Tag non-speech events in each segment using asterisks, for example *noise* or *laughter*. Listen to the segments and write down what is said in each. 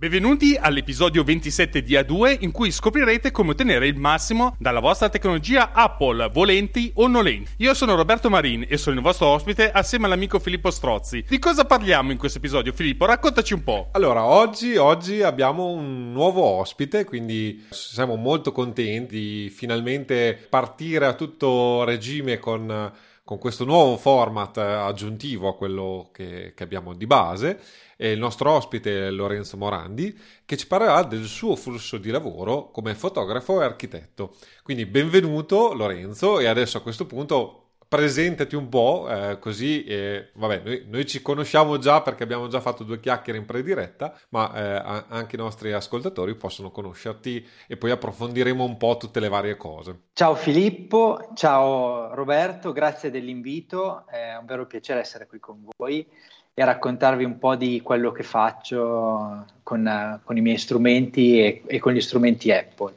Benvenuti all'episodio 27 di A2 in cui scoprirete come ottenere il massimo dalla vostra tecnologia Apple, volenti o nolenti. Io sono Roberto Marin e sono il vostro ospite assieme all'amico Filippo Strozzi. Di cosa parliamo in questo episodio? Filippo, raccontaci un po'. Allora, oggi, oggi abbiamo un nuovo ospite, quindi siamo molto contenti di finalmente partire a tutto regime con, con questo nuovo format aggiuntivo a quello che, che abbiamo di base e il nostro ospite Lorenzo Morandi che ci parlerà del suo flusso di lavoro come fotografo e architetto. Quindi benvenuto Lorenzo e adesso a questo punto presentati un po', eh, così eh, vabbè, noi, noi, ci conosciamo già perché abbiamo già fatto due chiacchiere in prediretta, ma eh, anche i nostri ascoltatori possono conoscerti e poi approfondiremo un po' tutte le varie cose. Ciao Filippo, ciao Roberto, grazie dell'invito, è un vero piacere essere qui con voi e raccontarvi un po' di quello che faccio con, con i miei strumenti e, e con gli strumenti Apple.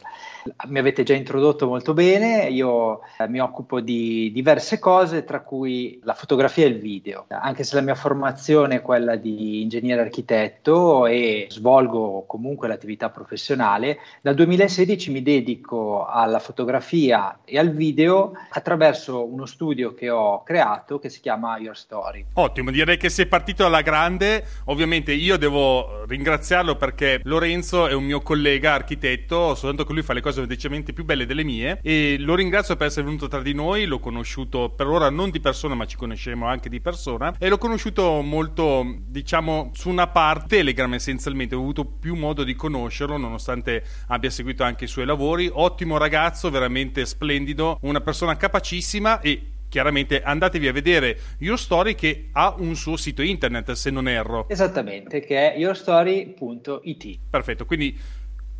Mi avete già introdotto molto bene, io eh, mi occupo di diverse cose, tra cui la fotografia e il video. Anche se la mia formazione è quella di ingegnere architetto e svolgo comunque l'attività professionale, dal 2016 mi dedico alla fotografia e al video attraverso uno studio che ho creato che si chiama Your Story. Ottimo, direi che sei partito alla grande. Ovviamente io devo ringraziarlo perché Lorenzo è un mio collega architetto, soltanto che lui fa le cose cose decisamente più belle delle mie e lo ringrazio per essere venuto tra di noi, l'ho conosciuto per ora non di persona ma ci conosceremo anche di persona e l'ho conosciuto molto diciamo su una parte Telegram essenzialmente, ho avuto più modo di conoscerlo nonostante abbia seguito anche i suoi lavori, ottimo ragazzo, veramente splendido, una persona capacissima e chiaramente andatevi a vedere Your Story che ha un suo sito internet se non erro. Esattamente, che è yourstory.it. Perfetto, quindi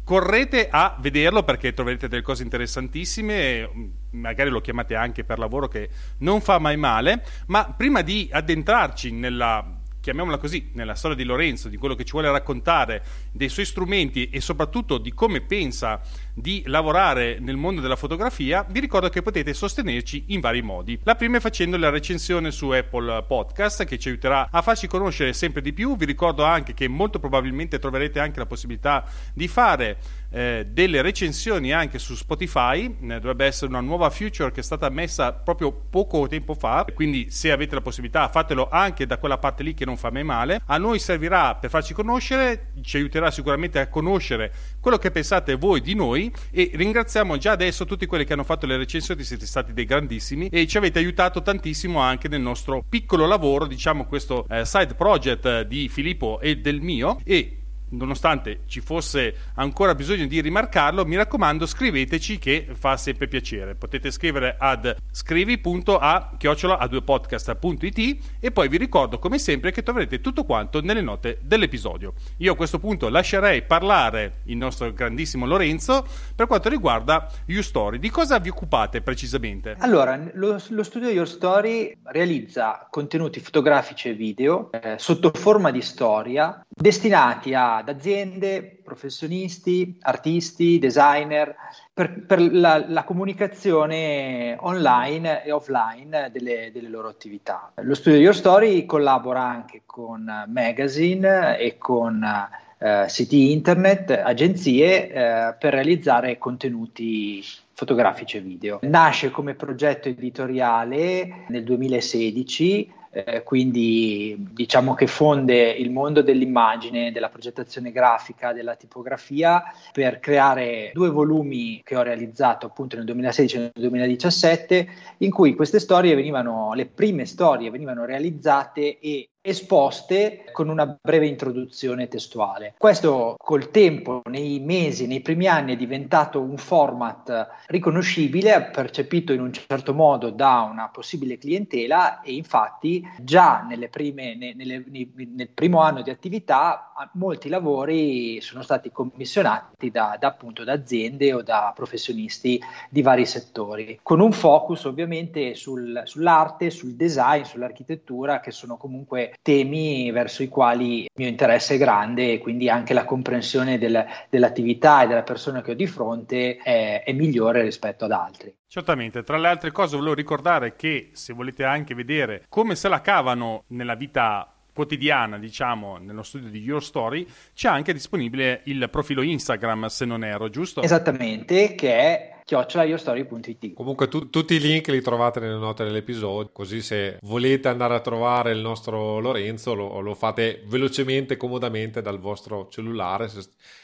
correte a vederlo perché troverete delle cose interessantissime mm, magari lo chiamate anche per lavoro che non fa mai male ma prima di addentrarci nella chiamiamola così, nella storia di Lorenzo, di quello che ci vuole raccontare, dei suoi strumenti e soprattutto di come pensa di lavorare nel mondo della fotografia, vi ricordo che potete sostenerci in vari modi. La prima è facendo la recensione su Apple Podcast che ci aiuterà a farci conoscere sempre di più. Vi ricordo anche che molto probabilmente troverete anche la possibilità di fare eh, delle recensioni anche su Spotify. Eh, dovrebbe essere una nuova feature che è stata messa proprio poco tempo fa. Quindi, se avete la possibilità, fatelo anche da quella parte lì che non fa mai male. A noi servirà per farci conoscere, ci aiuterà sicuramente a conoscere quello che pensate voi di noi e ringraziamo già adesso tutti quelli che hanno fatto le recensioni, siete stati dei grandissimi e ci avete aiutato tantissimo anche nel nostro piccolo lavoro, diciamo questo eh, side project di Filippo e del mio e nonostante ci fosse ancora bisogno di rimarcarlo, mi raccomando scriveteci che fa sempre piacere. Potete scrivere ad scrivi.a-2podcast.it e poi vi ricordo come sempre che troverete tutto quanto nelle note dell'episodio. Io a questo punto lascerei parlare il nostro grandissimo Lorenzo per quanto riguarda Your Story. Di cosa vi occupate precisamente? Allora, lo, lo studio Your Story realizza contenuti fotografici e video eh, sotto forma di storia destinati a ad aziende, professionisti, artisti, designer, per, per la, la, comunicazione online e offline delle, delle, loro attività. Lo studio Your Story collabora anche con magazine e con eh, siti internet, agenzie eh, per realizzare contenuti fotografici e video. Nasce come progetto editoriale nel 2016 eh, quindi diciamo che fonde il mondo dell'immagine, della progettazione grafica, della tipografia per creare due volumi che ho realizzato appunto nel 2016 e nel 2017 in cui queste storie venivano, le prime storie venivano realizzate e esposte con una breve introduzione testuale. Questo col tempo, nei mesi, nei primi anni è diventato un format riconoscibile, percepito in un certo modo da una possibile clientela e infatti già prime, nelle, nel primo anno di attività molti lavori sono stati commissionati da, da, appunto, da aziende o da professionisti di vari settori, con un focus ovviamente sul, sull'arte, sul design, sull'architettura che sono comunque temi verso i quali il mio interesse è grande e quindi anche la comprensione del, dell'attività e della persona che ho di fronte è, è migliore rispetto ad altri. Certamente, tra le altre cose volevo ricordare che se volete anche vedere come se la cavano nella vita quotidiana, diciamo, nello studio di Your Story, c'è anche disponibile il profilo Instagram, se non erro, giusto? Esattamente, che è chiocciolayourstory.it. Comunque tu, tutti i link li trovate nelle note dell'episodio, così se volete andare a trovare il nostro Lorenzo lo, lo fate velocemente, comodamente dal vostro cellulare, se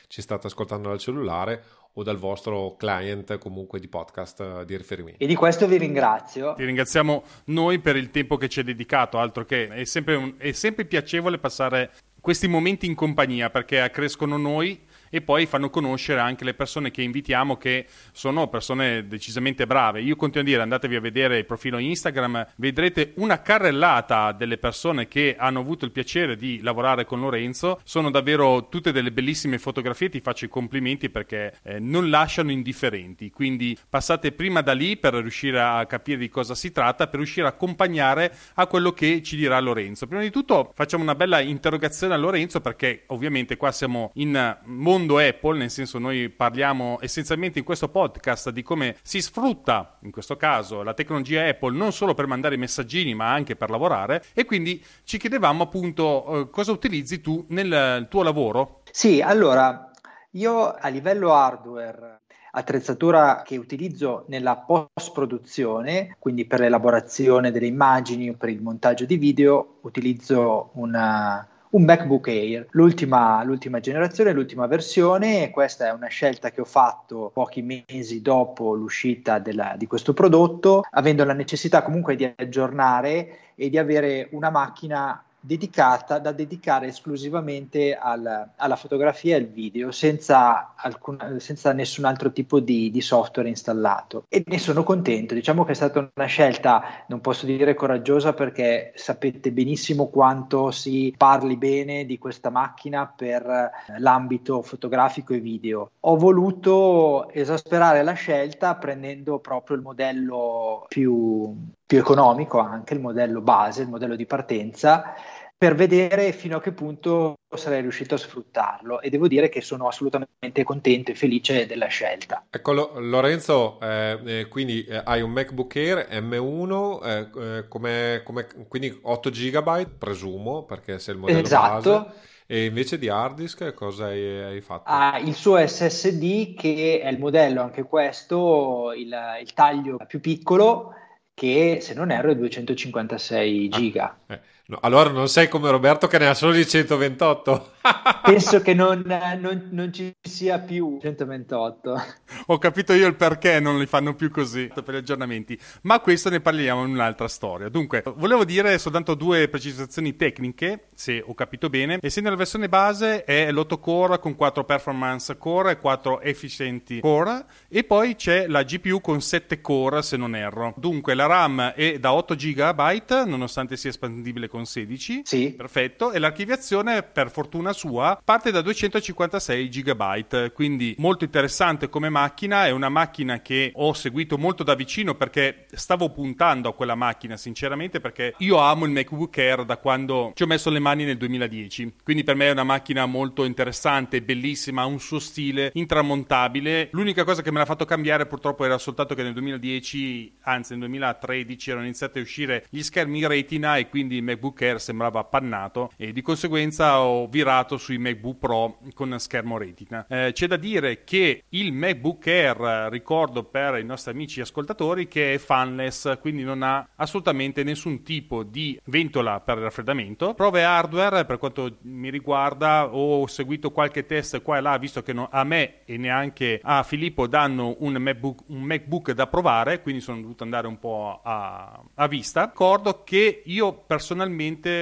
ci state ascoltando dal cellulare o dal vostro client comunque di podcast eh, di riferimento. E di questo vi ringrazio. Ti ringraziamo noi per il tempo che ci hai dedicato, altro che è sempre, un, è sempre piacevole passare questi momenti in compagnia perché accrescono noi e poi fanno conoscere anche le persone che invitiamo che sono persone decisamente brave. Io continuo a dire andatevi a vedere il profilo Instagram, vedrete una carrellata delle persone che hanno avuto il piacere di lavorare con Lorenzo, sono davvero tutte delle bellissime fotografie, ti faccio i complimenti perché eh, non lasciano indifferenti, quindi passate prima da lì per riuscire a capire di cosa si tratta, per riuscire a accompagnare a quello che ci dirà Lorenzo. Prima di tutto facciamo una bella interrogazione a Lorenzo perché ovviamente qua siamo in mondo mondo Apple, nel senso noi parliamo essenzialmente in questo podcast di come si sfrutta, in questo caso, la tecnologia Apple non solo per mandare messaggini ma anche per lavorare e quindi ci chiedevamo appunto eh, cosa utilizzi tu nel tuo lavoro. Sì, allora io a livello hardware attrezzatura che utilizzo nella post produzione, quindi per l'elaborazione delle immagini o per il montaggio di video, utilizzo una un MacBook Air, l'ultima, l'ultima, generazione, l'ultima versione. Questa è una scelta che ho fatto pochi mesi dopo l'uscita della, di questo prodotto, avendo la necessità comunque di aggiornare e di avere una macchina dedicata da dedicare esclusivamente al, alla fotografia e al video senza, alcun, senza nessun altro tipo di, di, software installato. E ne sono contento. Diciamo che è stata una scelta non posso dire coraggiosa perché sapete benissimo quanto si parli bene di questa macchina per l'ambito fotografico e video. Ho voluto esasperare la scelta prendendo proprio il modello più più economico anche, il modello base, il modello di partenza, per vedere fino a che punto sarei riuscito a sfruttarlo e devo dire che sono assolutamente contento e felice della scelta. Ecco Lorenzo, eh, eh, quindi eh, hai un MacBook Air M1, eh, eh, come, come, quindi 8 GB presumo perché se il modello esatto. base. E invece di hard disk cosa hai, hai fatto? Ha il suo SSD che è il modello, anche questo, il, il taglio più piccolo che se non erro è 256 giga. Ah, eh. No, allora non sei come Roberto che ne ha solo di 128. *laughs* Penso che non, non, non, ci sia più 128. Ho capito io il perché non li fanno più così per gli aggiornamenti, ma questo ne parliamo in un'altra storia. Dunque, volevo dire soltanto due precisazioni tecniche, se ho capito bene. Essendo la versione base è l'8 core con 4 performance core e 4 efficienti core e poi c'è la GPU con 7 core se non erro. Dunque la RAM è da 8 GB nonostante sia espandibile con 16. Sì. Perfetto. E l'archiviazione per fortuna sua parte da 256 GB, quindi molto interessante come macchina, è una macchina che ho seguito molto da vicino perché stavo puntando a quella macchina sinceramente perché io amo il MacBook Air da quando ci ho messo le mani nel 2010, quindi per me è una macchina molto interessante, bellissima, ha un suo stile intramontabile. L'unica cosa che me l'ha fatto cambiare purtroppo era soltanto che nel 2010, anzi nel 2013 erano iniziati a uscire gli schermi retina e quindi il MacBook Air sembrava appannato e di conseguenza ho virato sui MacBook Pro con schermo retina. Eh, c'è da dire che il MacBook Air, ricordo per i nostri amici ascoltatori, che è fanless, quindi non ha assolutamente nessun tipo di ventola per il raffreddamento. Prove hardware, per quanto mi riguarda, ho seguito qualche test qua e là, visto che a me e neanche a Filippo danno un MacBook, un MacBook da provare, quindi sono dovuto andare un po' a, a vista. Ricordo che io personalmente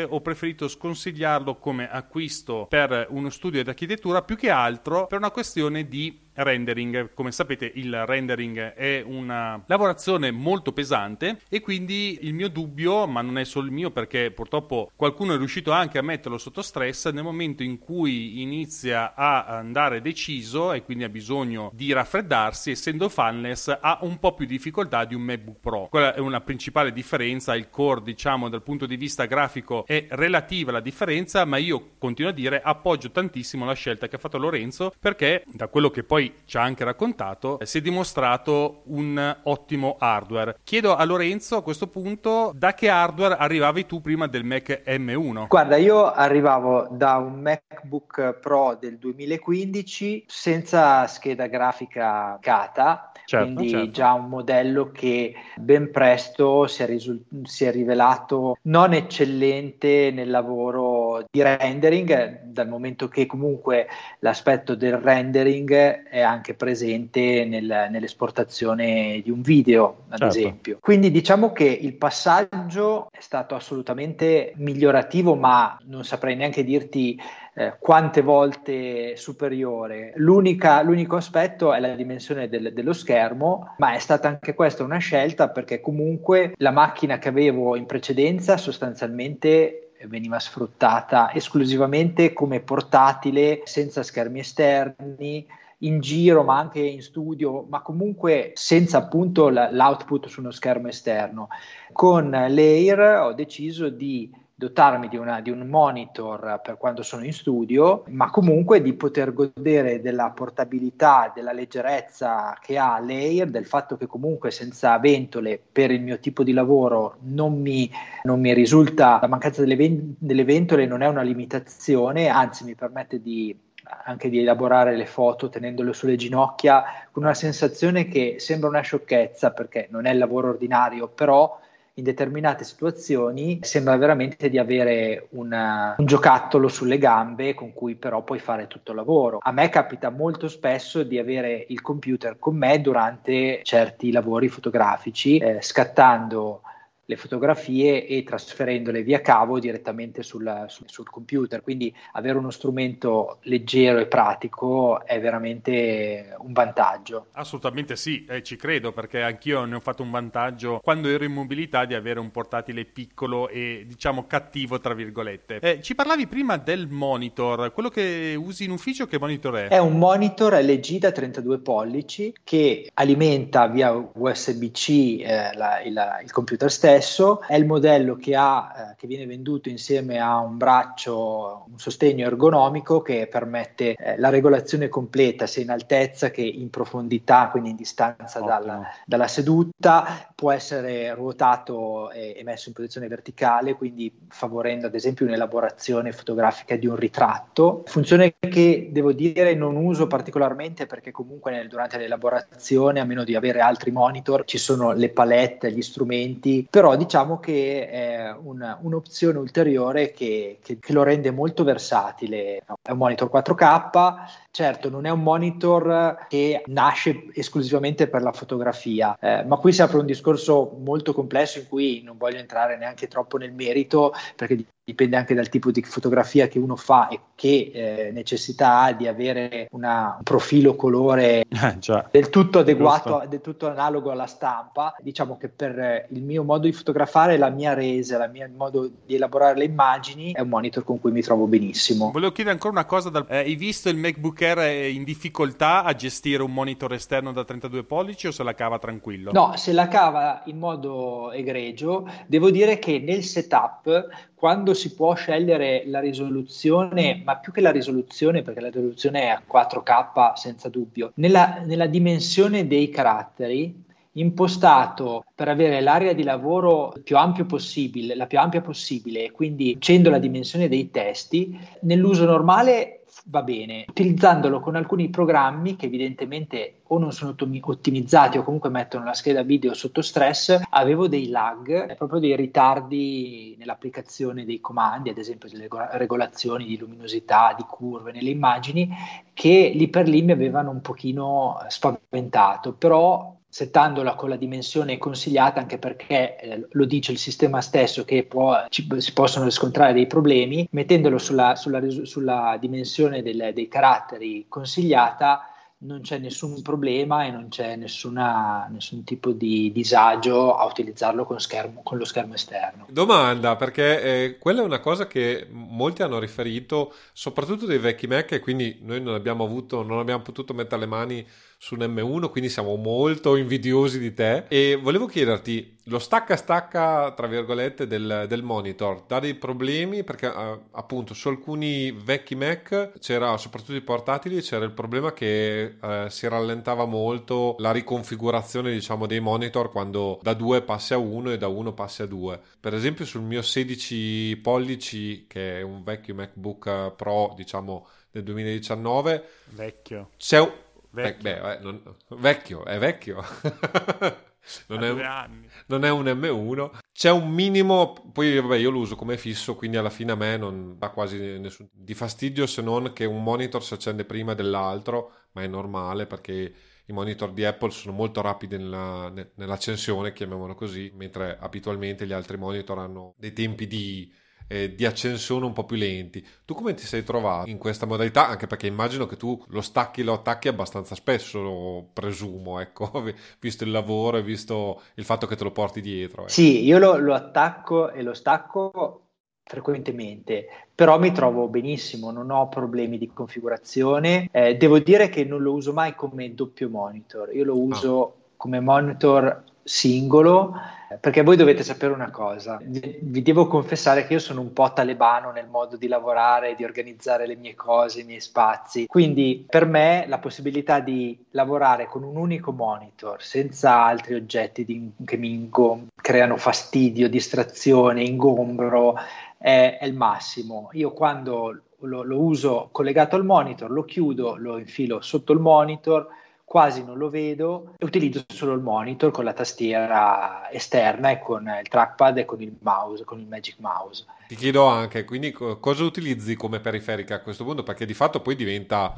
ho preferito sconsigliarlo come acquisto per uno studio di architettura più che altro per una questione di rendering. Come sapete il rendering è una lavorazione molto pesante e quindi il mio dubbio, ma non è solo il mio perché purtroppo qualcuno è riuscito anche a metterlo sotto stress, nel momento in cui inizia a andare deciso e quindi ha bisogno di raffreddarsi, essendo fanless ha un po' più difficoltà di un MacBook Pro. Quella è una principale differenza, il core diciamo dal punto di vista grafico è relativa la differenza, ma io continuo a dire appoggio tantissimo la scelta che ha fatto Lorenzo perché da quello che poi poi ci ha anche raccontato, si è dimostrato un ottimo hardware. Chiedo a Lorenzo a questo punto da che hardware arrivavi tu prima del Mac M1? Guarda, io arrivavo da un MacBook Pro del 2015 senza scheda grafica CATA certo, quindi certo. già un modello che ben presto si è, risul- si è, rivelato non eccellente nel lavoro di rendering, dal momento che comunque l'aspetto del rendering è anche presente nel, nell'esportazione di un video, ad certo. esempio. Quindi diciamo che il passaggio è stato assolutamente migliorativo, ma non saprei neanche dirti eh, quante volte superiore. L'unica, l'unico aspetto è la dimensione del, dello schermo, ma è stata anche questa una scelta perché comunque la macchina che avevo in precedenza sostanzialmente veniva sfruttata esclusivamente come portatile senza schermi esterni in giro ma anche in studio ma comunque senza appunto l'output su uno schermo esterno. Con l'Air ho deciso di dotarmi di, una, di, un monitor per quando sono in studio, ma comunque di poter godere della portabilità, della leggerezza che ha l'Air, del fatto che comunque senza ventole per il mio tipo di lavoro non mi, non mi risulta, la mancanza delle, ven- delle ventole non è una limitazione, anzi mi permette di anche di elaborare le foto tenendole sulle ginocchia con una sensazione che sembra una sciocchezza perché non è il lavoro ordinario, però in determinate situazioni sembra veramente di avere una, un giocattolo sulle gambe con cui però puoi fare tutto il lavoro. A me capita molto spesso di avere il computer con me durante certi lavori fotografici, eh, scattando le fotografie e trasferendole via cavo direttamente sul, sul, sul, computer. Quindi avere uno strumento leggero e pratico è veramente un vantaggio. Assolutamente sì, eh, ci credo perché anch'io ne ho fatto un vantaggio quando ero in mobilità di avere un portatile piccolo e diciamo cattivo tra virgolette. Eh, ci parlavi prima del monitor, quello che usi in ufficio che monitor è? È un monitor LG da 32 pollici che alimenta via USB-C eh, la, il, il computer stesso stesso, è il modello che, ha, eh, che viene venduto insieme a un braccio, un sostegno ergonomico che permette eh, la regolazione completa sia in altezza che in profondità, quindi in distanza dalla, dalla, seduta, può essere ruotato e, e messo in posizione verticale, quindi favorendo ad esempio un'elaborazione fotografica di un ritratto. Funzione che devo dire non uso particolarmente perché comunque nel, durante l'elaborazione, a meno di avere altri monitor, ci sono le palette, gli strumenti, però però diciamo che è una, un'opzione ulteriore che, che, che, lo rende molto versatile. È un monitor 4K, certo non è un monitor che nasce esclusivamente per la fotografia, eh, ma qui si apre un discorso molto complesso in cui non voglio entrare neanche troppo nel merito perché dipende anche dal tipo di fotografia che uno fa e che eh, necessità ha di avere una, un profilo colore eh, del tutto adeguato, del tutto analogo alla stampa. Diciamo che per il mio modo di fotografare, la mia resa, il mio modo di elaborare le immagini è un monitor con cui mi trovo benissimo. Volevo chiedere ancora una cosa, dal, eh, hai visto il MacBook Air in difficoltà a gestire un monitor esterno da 32 pollici o se la cava tranquillo? No, se la cava in modo egregio, devo dire che nel setup quando si può scegliere la risoluzione, ma più che la risoluzione, perché la risoluzione è a 4K senza dubbio, nella, nella dimensione dei caratteri, impostato per avere l'area di lavoro più ampio possibile, la più ampia possibile, quindi facendo la dimensione dei testi, nell'uso normale va bene, utilizzandolo con alcuni programmi che evidentemente o non sono ottimizzati o comunque mettono la scheda video sotto stress, avevo dei lag, proprio dei ritardi nell'applicazione dei comandi, ad esempio delle regolazioni di luminosità, di curve nelle immagini, che lì per lì mi avevano un pochino spaventato, però settandola con la dimensione consigliata anche perché eh, lo dice il sistema stesso che può, ci, si possono riscontrare dei problemi, mettendolo sulla, sulla, sulla dimensione del, dei caratteri consigliata non c'è nessun problema e non c'è nessuna, nessun tipo di disagio a utilizzarlo con, schermo, con lo schermo esterno. Domanda, perché eh, quella è una cosa che molti hanno riferito, soprattutto dei vecchi Mac, e quindi noi non abbiamo avuto, non abbiamo potuto mettere le mani su un M1, quindi siamo molto invidiosi di te. E volevo chiederti, lo stacca-stacca, tra virgolette, del, del, monitor dà dei problemi perché uh, appunto su alcuni vecchi Mac c'era, soprattutto i portatili, c'era il problema che uh, si rallentava molto la riconfigurazione, diciamo, dei monitor quando da 2 passi a 1 e da 1 passi a 2. Per esempio sul mio 16 pollici, che è un vecchio MacBook Pro, diciamo, del 2019. Vecchio. C'è un... Vecchio. Beh, eh, non... vecchio, è vecchio. *laughs* non, è un, non, è un, M1. C'è un minimo, poi vabbè io lo uso come fisso, quindi alla fine a me non dà quasi nessun di fastidio se non che un monitor si accende prima dell'altro, ma è normale perché i monitor di Apple sono molto rapidi nella, nell'accensione, chiamiamolo così, mentre abitualmente gli altri monitor hanno dei tempi di eh, di accensione un po' più lenti. Tu come ti sei trovato in questa modalità? Anche perché immagino che tu lo stacchi e lo attacchi abbastanza spesso, presumo, ecco, *laughs* visto il lavoro e visto il fatto che te lo porti dietro. Ecco. Sì, io lo, lo attacco e lo stacco frequentemente, però mi trovo benissimo, non ho problemi di configurazione. Eh, devo dire che non lo uso mai come doppio monitor, io lo ah. uso oh. come monitor singolo, perché voi dovete sapere una cosa, vi devo confessare che io sono un po' talebano nel modo di lavorare, di organizzare le mie cose, i miei spazi, quindi per me la possibilità di lavorare con un unico monitor, senza altri oggetti di, che mi ingom- creano fastidio, distrazione, ingombro, è, è il massimo. Io quando lo, lo uso collegato al monitor, lo chiudo, lo infilo sotto il monitor, quasi non lo vedo e utilizzo solo il monitor con la tastiera esterna e con il trackpad e con il mouse, con il Magic Mouse. Ti chiedo anche, quindi cosa utilizzi come periferica a questo punto? Perché di fatto poi diventa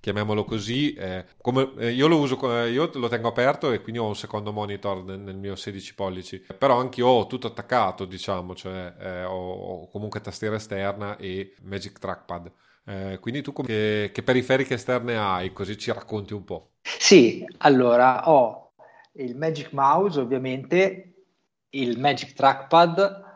chiamiamolo così, eh, come, eh, io lo uso, eh, io lo tengo aperto e quindi ho un secondo monitor nel, nel mio 16 pollici, però anche io ho tutto attaccato, diciamo, cioè eh, ho, ho, comunque tastiera esterna e Magic Trackpad. Eh, quindi tu che, che periferiche esterne hai? Così ci racconti un po'. Sì, allora ho il Magic Mouse ovviamente, il Magic Trackpad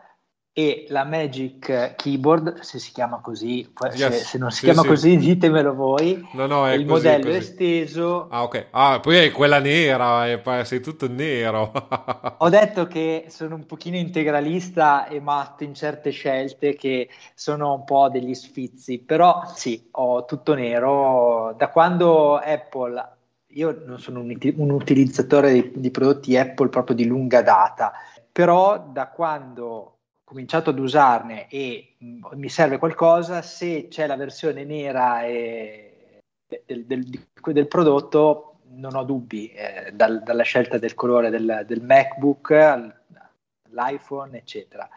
e la Magic Keyboard, se si chiama così, yes. se, se, non si sì, chiama sì. così ditemelo voi. No, no, il così, modello così. esteso. Ah, ok. Ah, poi è quella nera, è, sei tutto nero. *laughs* Ho detto che sono un pochino integralista e matto in certe scelte che sono un po' degli sfizi, però sì, ho tutto nero. Da quando Apple io non sono un, un utilizzatore di, di, prodotti Apple proprio di lunga data, però da quando ho cominciato ad usarne e mh, mi serve qualcosa, se c'è la versione nera e, del, del, del, prodotto, non ho dubbi eh, dal, dalla scelta del colore del, del MacBook, all'iPhone, eccetera.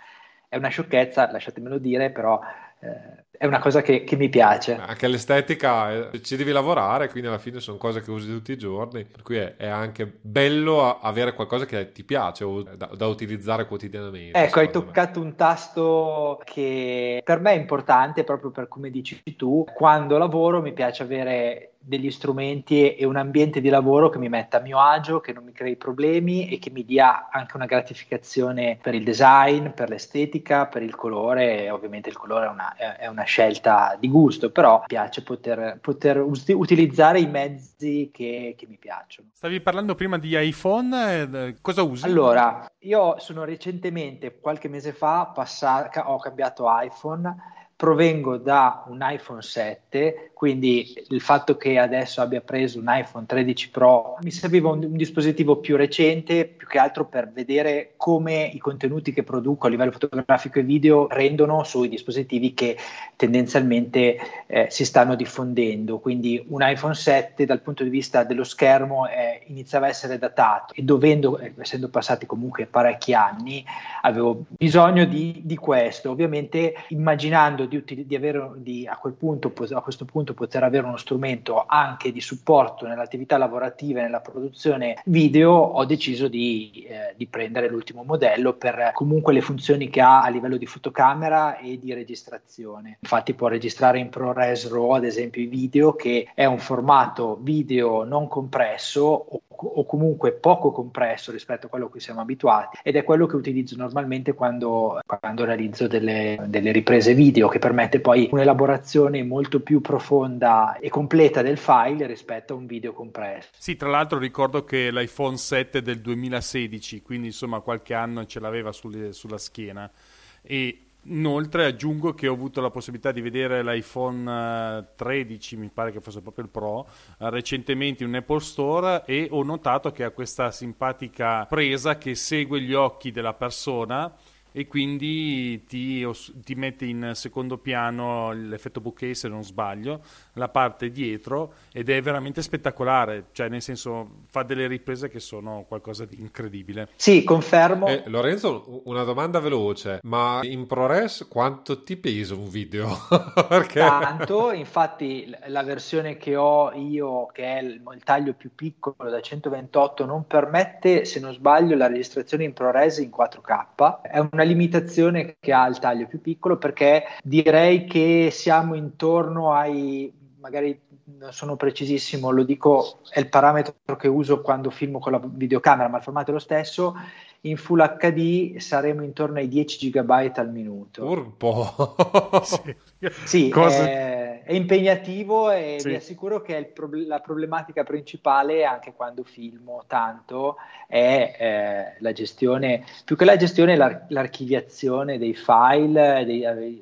È una sciocchezza, lasciatemelo dire, però eh, è una cosa che, che, mi piace. Anche l'estetica eh, ci devi lavorare, quindi alla fine sono cose che usi tutti i giorni, per cui è, è anche bello avere qualcosa che ti piace o da, da utilizzare quotidianamente. Ecco, hai toccato me. un tasto che per me è importante proprio per come dici tu. Quando lavoro mi piace avere degli strumenti e un ambiente di lavoro che mi metta a mio agio, che non mi crei problemi e che mi dia anche una gratificazione per il design, per l'estetica, per il colore. Ovviamente il colore è una, è una scelta di gusto, però piace poter, poter us- utilizzare i mezzi che, che, mi piacciono. Stavi parlando prima di iPhone, eh, cosa usi? Allora, io sono recentemente, qualche mese fa, passato, ho cambiato iPhone provengo da un iPhone 7, quindi il fatto che adesso abbia preso un iPhone 13 Pro mi serviva un, un, dispositivo più recente, più che altro per vedere come i contenuti che produco a livello fotografico e video rendono sui dispositivi che tendenzialmente eh, si stanno diffondendo. Quindi un iPhone 7 dal punto di vista dello schermo eh, iniziava a essere datato e dovendo, eh, essendo passati comunque parecchi anni, avevo bisogno di, di questo. Ovviamente immaginando di, di avere di, a, quel punto, a questo punto poter avere uno strumento anche di supporto nell'attività lavorativa e nella produzione video, ho deciso di, eh, di prendere l'ultimo modello per comunque le funzioni che ha a livello di fotocamera e di registrazione. Infatti può registrare in ProRes RAW ad esempio i video che è un formato video non compresso o o comunque poco compresso rispetto a quello a cui siamo abituati ed è quello che utilizzo normalmente quando, quando realizzo delle, delle, riprese video che permette poi un'elaborazione molto più profonda e completa del file rispetto a un video compresso. Sì, tra l'altro ricordo che l'iPhone 7 del 2016, quindi insomma qualche anno ce l'aveva sulle, sulla schiena e Inoltre aggiungo che ho avuto la possibilità di vedere l'iPhone 13, eh, mi pare che fosse proprio il Pro, eh, recentemente in un Apple Store e ho notato che ha questa simpatica presa che segue gli occhi della persona e quindi ti, ti, mette in secondo piano l'effetto bouquet se non sbaglio, la parte dietro ed è veramente spettacolare, cioè nel senso fa delle riprese che sono qualcosa di incredibile. Sì, confermo. Eh, Lorenzo, una domanda veloce, ma in ProRes quanto ti pesa un video? *laughs* Perché... Tanto, infatti la versione che ho io, che è il, il taglio più piccolo da 128, non permette, se non sbaglio, la registrazione in ProRes in 4K. È una limitazione che ha il taglio più piccolo perché direi che siamo intorno ai magari non sono precisissimo, lo dico, è il parametro che uso quando filmo con la videocamera, ma il formato è lo stesso. In Full HD saremo intorno ai 10 GB al minuto. Urpo! *laughs* sì, sì è, è, impegnativo e sì. vi assicuro che pro- la problematica principale, anche quando filmo tanto, è eh, la gestione, più che la gestione, l'ar- l'archiviazione dei file, dei,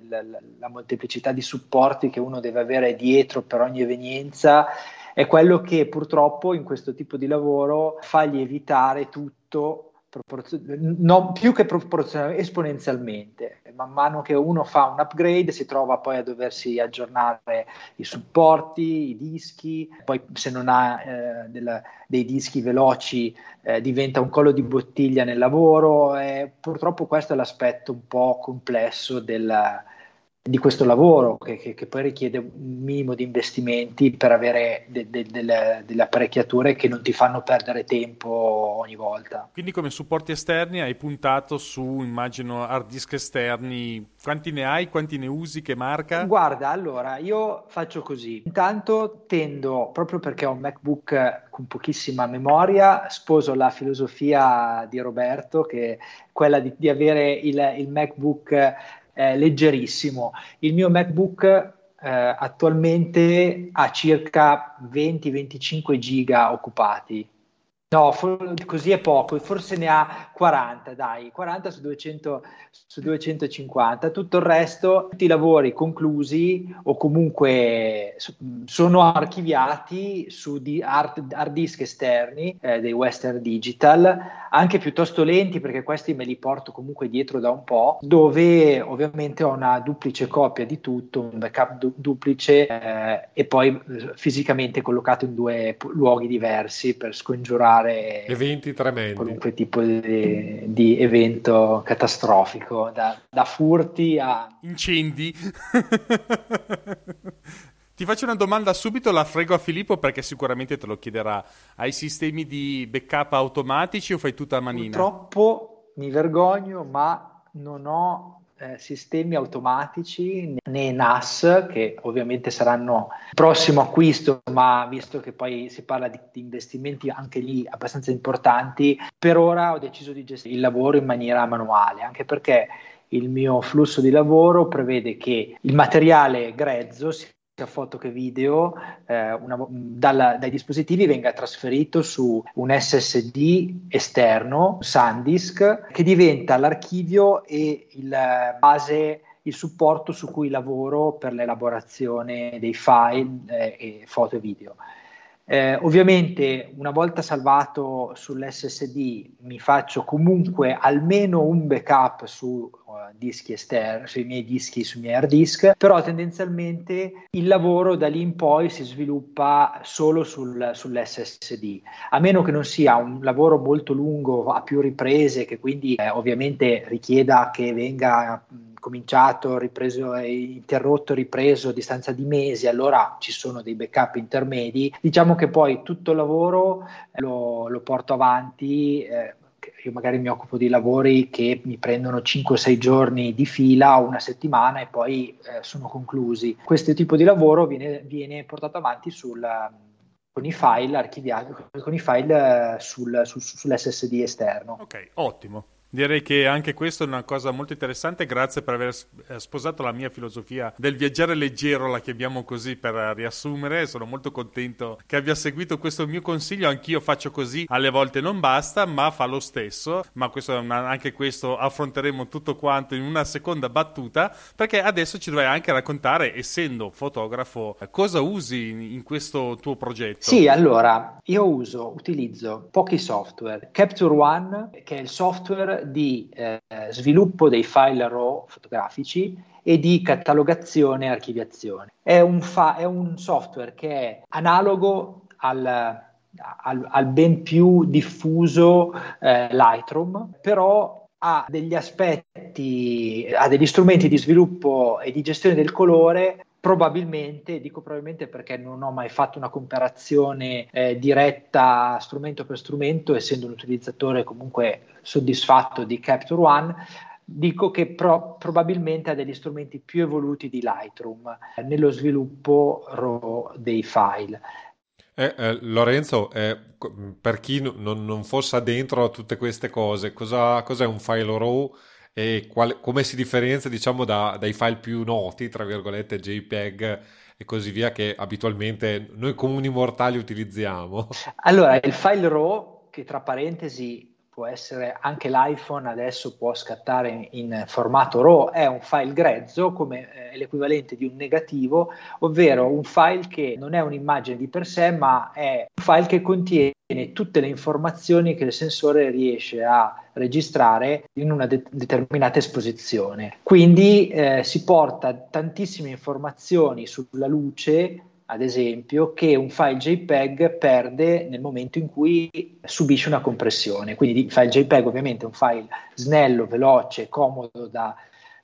la, la, la molteplicità di supporti che uno deve avere dietro per ogni evenienza è quello che purtroppo in questo tipo di lavoro fa lievitare tutto no, più che proporzionalmente, esponenzialmente. Man mano che uno fa un upgrade si trova poi a doversi aggiornare i supporti, i dischi, poi se non ha eh, della, dei dischi veloci eh, diventa un collo di bottiglia nel lavoro. Purtroppo questo è l'aspetto un po' complesso del, di questo lavoro che, che, che, poi richiede un minimo di investimenti per avere de, de, de, delle apparecchiature che non ti fanno perdere tempo ogni volta. Quindi come supporti esterni hai puntato su, immagino, hard disk esterni. Quanti ne hai? Quanti ne usi? Che marca? Guarda, allora, io faccio così. Intanto tendo, proprio perché ho un MacBook con pochissima memoria, sposo la filosofia di Roberto, che è quella di, di avere il, il MacBook eh, leggerissimo. Il mio MacBook eh, attualmente ha circa 20-25 giga occupati No, for- così è poco, forse ne ha 40, dai, 40 su, 200, su 250. Tutto il resto, tutti i lavori conclusi o comunque sono archiviati su di hard, hard disk esterni eh, dei Western Digital, anche piuttosto lenti perché questi me li porto comunque dietro da un po', dove ovviamente ho una duplice copia di tutto, un backup du- duplice eh, e poi eh, fisicamente collocato in due luoghi diversi per scongiurare fare eventi tremendi. qualunque tipo di, di evento catastrofico, da, da furti a incendi. *laughs* Ti faccio una domanda subito, la frego a Filippo perché sicuramente te lo chiederà. Hai sistemi di backup automatici o fai tutta a manina? Purtroppo mi vergogno, ma non ho eh, sistemi automatici né NAS che ovviamente saranno prossimo acquisto ma visto che poi si parla di, di, investimenti anche lì abbastanza importanti per ora ho deciso di gestire il lavoro in maniera manuale anche perché il mio flusso di lavoro prevede che il materiale grezzo sia sia foto che video eh, una, dalla, dai dispositivi venga trasferito su un SSD esterno, SanDisk, che diventa l'archivio e il base il supporto su cui lavoro per l'elaborazione dei file eh, e foto e video. Eh, ovviamente una volta salvato sull'SSD mi faccio comunque almeno un backup su dischi esterni, sui miei dischi, sui miei hard disk, però tendenzialmente il lavoro da lì in poi si sviluppa solo sul, sull'SSD, a meno che non sia un lavoro molto lungo a più riprese che quindi eh, ovviamente richieda che venga cominciato, ripreso, interrotto, ripreso a distanza di mesi, allora ci sono dei backup intermedi. Diciamo che poi tutto il lavoro lo, lo porto avanti. Eh, io magari mi occupo di lavori che mi prendono 5-6 giorni di fila o una settimana e poi eh, sono conclusi. Questo tipo di lavoro viene, viene portato avanti sul, con i file archiviati, con i file sul, sul, sull'SSD esterno. Ok, ottimo. Direi che anche questa è una cosa molto interessante, grazie per aver eh, sposato la mia filosofia del viaggiare leggero, la chiamiamo così per riassumere, sono molto contento che abbia seguito questo mio consiglio, anch'io faccio così, alle volte non basta, ma fa lo stesso, ma questo anche questo affronteremo tutto quanto in una seconda battuta, perché adesso ci dovrai anche raccontare, essendo fotografo, cosa usi in, in questo tuo progetto. Sì, allora, io uso, utilizzo pochi software, Capture One, che è il software di eh, sviluppo dei file RAW fotografici e di catalogazione e archiviazione. È un, fa- è un software che è analogo al, al, al ben più diffuso eh, Lightroom, però ha degli aspetti, ha degli strumenti di sviluppo e di gestione del colore probabilmente, dico probabilmente perché non ho mai fatto una comparazione eh, diretta strumento per strumento, essendo un utilizzatore comunque soddisfatto di Capture One, dico che pro- probabilmente ha degli strumenti più evoluti di Lightroom eh, nello sviluppo RAW dei file. Eh, eh, Lorenzo, eh, per chi non, non, fosse dentro a tutte queste cose, cosa, cos'è un file RAW? E quale, come si differenzia diciamo da, dai file più noti, tra virgolette JPEG e così via che abitualmente noi comuni mortali utilizziamo? Allora, il file RAW, che tra parentesi può essere anche l'iPhone adesso può scattare in formato RAW, è un file grezzo come eh, l'equivalente di un negativo, ovvero un file che non è un'immagine di per sé, ma è un file che contiene tutte le informazioni che il sensore riesce a registrare in una de- determinata esposizione. Quindi eh, si porta tantissime informazioni sulla luce ad esempio, che un file JPEG perde nel momento in cui subisce una compressione. Quindi il file JPEG ovviamente è un file snello, veloce, comodo da,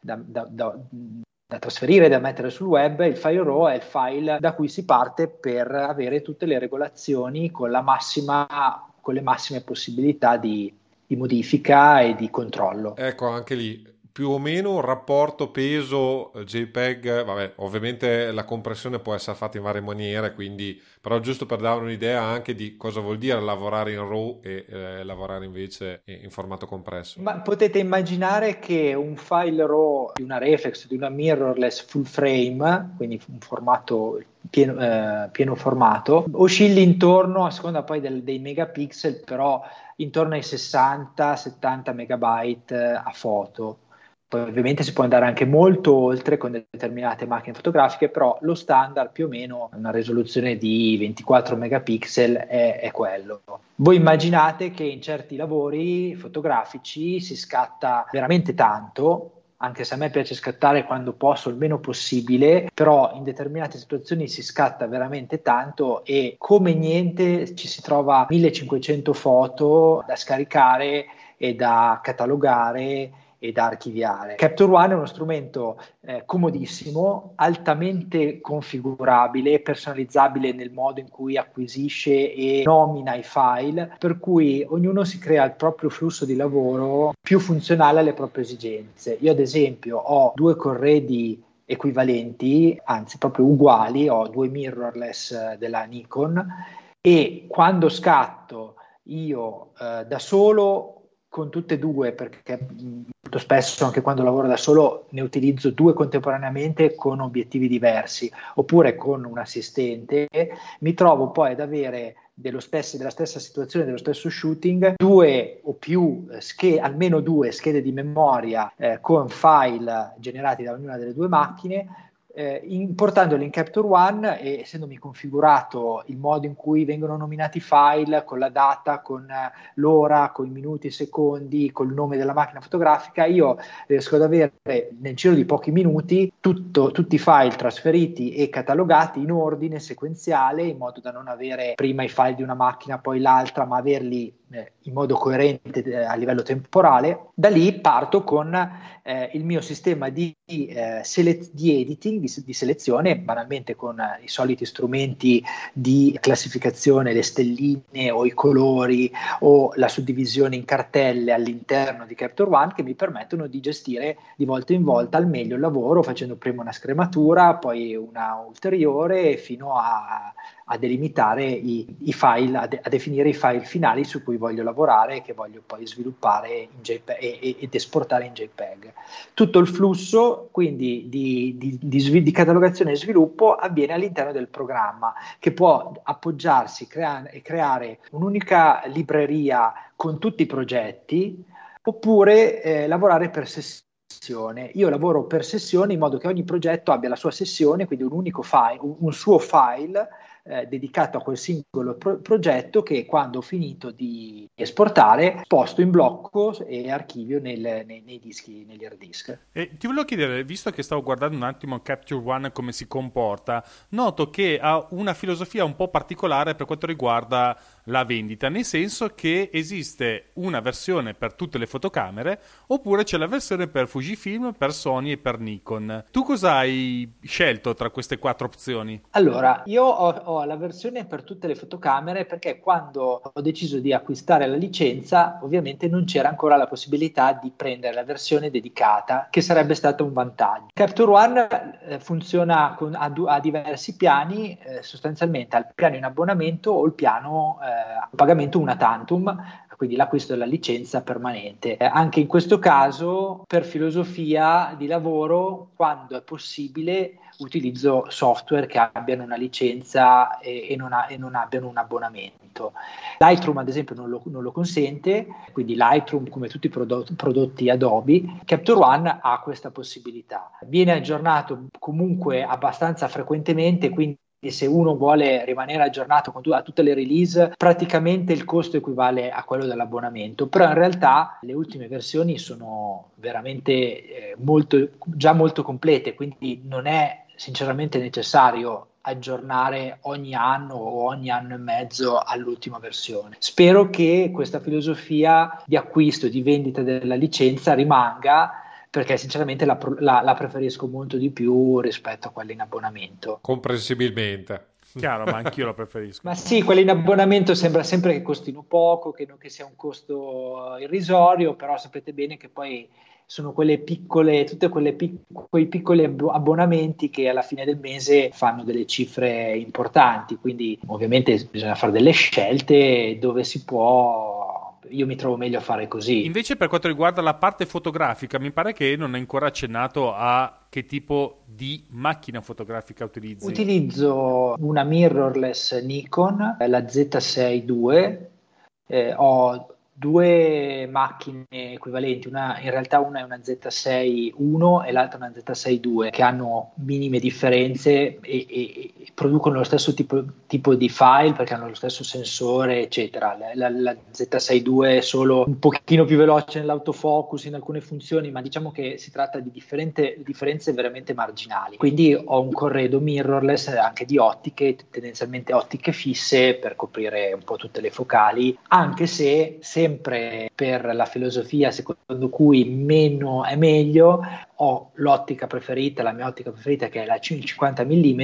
da, da, da trasferire, da mettere sul web, il file RAW è il file da cui si parte per avere tutte le regolazioni con, massima, con le massime possibilità di, di modifica e di controllo. Ecco, anche lì più o meno un rapporto peso eh, JPEG, vabbè, ovviamente la compressione può essere fatta in varie maniere, quindi, però giusto per dare un'idea anche di cosa vuol dire lavorare in RAW e eh, lavorare invece in formato compresso. Ma potete immaginare che un file RAW di una reflex, di una mirrorless full frame, quindi un formato pieno, eh, pieno formato, oscilli intorno, a seconda poi del, dei megapixel, però intorno ai 60-70 megabyte eh, a foto poi ovviamente si può andare anche molto oltre con determinate macchine fotografiche, però lo standard più o meno una risoluzione di 24 megapixel è, è quello. Voi immaginate che in certi lavori fotografici si scatta veramente tanto, anche se a me piace scattare quando posso il meno possibile, però in determinate situazioni si scatta veramente tanto e come niente ci si trova 1500 foto da scaricare e da catalogare e da archiviare. Capture One è uno strumento eh, comodissimo, altamente configurabile, e personalizzabile nel modo in cui acquisisce e nomina i file, per cui ognuno si crea il proprio flusso di lavoro più funzionale alle proprie esigenze. Io ad esempio ho due corredi equivalenti, anzi proprio uguali, ho due mirrorless eh, della Nikon e quando scatto io eh, da solo con tutte e due perché molto spesso anche quando lavoro da solo ne utilizzo due contemporaneamente con obiettivi diversi oppure con un assistente mi trovo poi ad avere stesso, della stessa situazione, dello stesso shooting, due o più eh, schede, almeno due schede di memoria eh, con file generati da ognuna delle due macchine eh, importandolo in Capture One e essendomi configurato il modo in cui vengono nominati i file con la data, con eh, l'ora, con i minuti e secondi, col nome della macchina fotografica, io riesco ad avere nel giro di pochi minuti tutto, tutti i file trasferiti e catalogati in ordine sequenziale in modo da non avere prima i file di una macchina, poi l'altra, ma averli in modo coerente eh, a livello temporale. Da lì parto con eh, il mio sistema di, eh, sele- di editing, di, di, selezione, banalmente con i soliti strumenti di classificazione, le stelline o i colori o la suddivisione in cartelle all'interno di Capture One che mi permettono di gestire di volta in volta al meglio il lavoro facendo prima una scrematura, poi una ulteriore fino a a delimitare i, i file, a, de, a, definire i file finali su cui voglio lavorare e che voglio poi sviluppare JPEG, e, ed esportare in JPEG. Tutto il flusso quindi di, di, di, di, catalogazione e sviluppo avviene all'interno del programma che può appoggiarsi crea- e creare un'unica libreria con tutti i progetti oppure eh, lavorare per sessione. Io lavoro per sessione in modo che ogni progetto abbia la sua sessione, quindi un unico file, un, un suo file eh, dedicato a quel singolo pro- progetto che quando ho finito di esportare posto in blocco e archivio nel, nei, nei, dischi, negli hard disk. E ti volevo chiedere, visto che stavo guardando un attimo Capture One come si comporta, noto che ha una filosofia un po' particolare per quanto riguarda la vendita, nel senso che esiste una versione per tutte le fotocamere oppure c'è la versione per Fujifilm, per Sony e per Nikon. Tu cosa hai scelto tra queste quattro opzioni? Allora, io ho, ho la versione per tutte le fotocamere perché quando ho deciso di acquistare la licenza, ovviamente non c'era ancora la possibilità di prendere la versione dedicata, che sarebbe stato un vantaggio. Capture One eh, funziona con, a, a, diversi piani, eh, sostanzialmente al piano in abbonamento o il piano eh, a pagamento una tantum, quindi l'acquisto della licenza permanente. Eh, anche in questo caso, per filosofia di lavoro, quando è possibile, utilizzo software che abbiano una licenza e, e, non, ha, e non, abbiano un abbonamento. Lightroom, ad esempio, non lo, non lo consente, quindi Lightroom, come tutti i prodotti, prodotti Adobe, Capture One ha questa possibilità. Viene aggiornato comunque abbastanza frequentemente, quindi se uno vuole rimanere aggiornato tu- a tutte le release, praticamente il costo equivale a quello dell'abbonamento, però in realtà le ultime versioni sono veramente eh, molto, già molto complete, quindi non è sinceramente necessario aggiornare ogni anno o ogni anno e mezzo all'ultima versione. Spero che questa filosofia di acquisto e di vendita della licenza rimanga perché sinceramente la, la, la, preferisco molto di più rispetto a quella in abbonamento. Comprensibilmente. Chiaro, ma anch'io la *laughs* preferisco. ma sì, quelle in abbonamento sembra sempre che costino poco, che, non, che sia un costo irrisorio, però sapete bene che poi sono quelle piccole, tutti pic- quei piccoli abbonamenti che alla fine del mese fanno delle cifre importanti, quindi ovviamente bisogna fare delle scelte dove si può io mi trovo meglio a fare così. Invece, per quanto riguarda la parte fotografica, mi pare che non hai ancora accennato a che tipo di macchina fotografica utilizzi. Utilizzo una mirrorless Nikon, la Z6 II. Eh, ho due macchine equivalenti, una, in realtà una è una Z6-1 e l'altra una Z6-2 che hanno minime differenze e, e, e producono lo stesso tipo, tipo, di file perché hanno lo stesso sensore eccetera. La, la, la Z6-2 è solo un pochino più veloce nell'autofocus in alcune funzioni ma diciamo che si tratta di differenze veramente marginali. Quindi ho un corredo mirrorless anche di ottiche, tendenzialmente ottiche fisse per coprire un po' tutte le focali anche se se sempre per la filosofia secondo cui meno è meglio, ho l'ottica preferita, la mia ottica preferita che è la 50 mm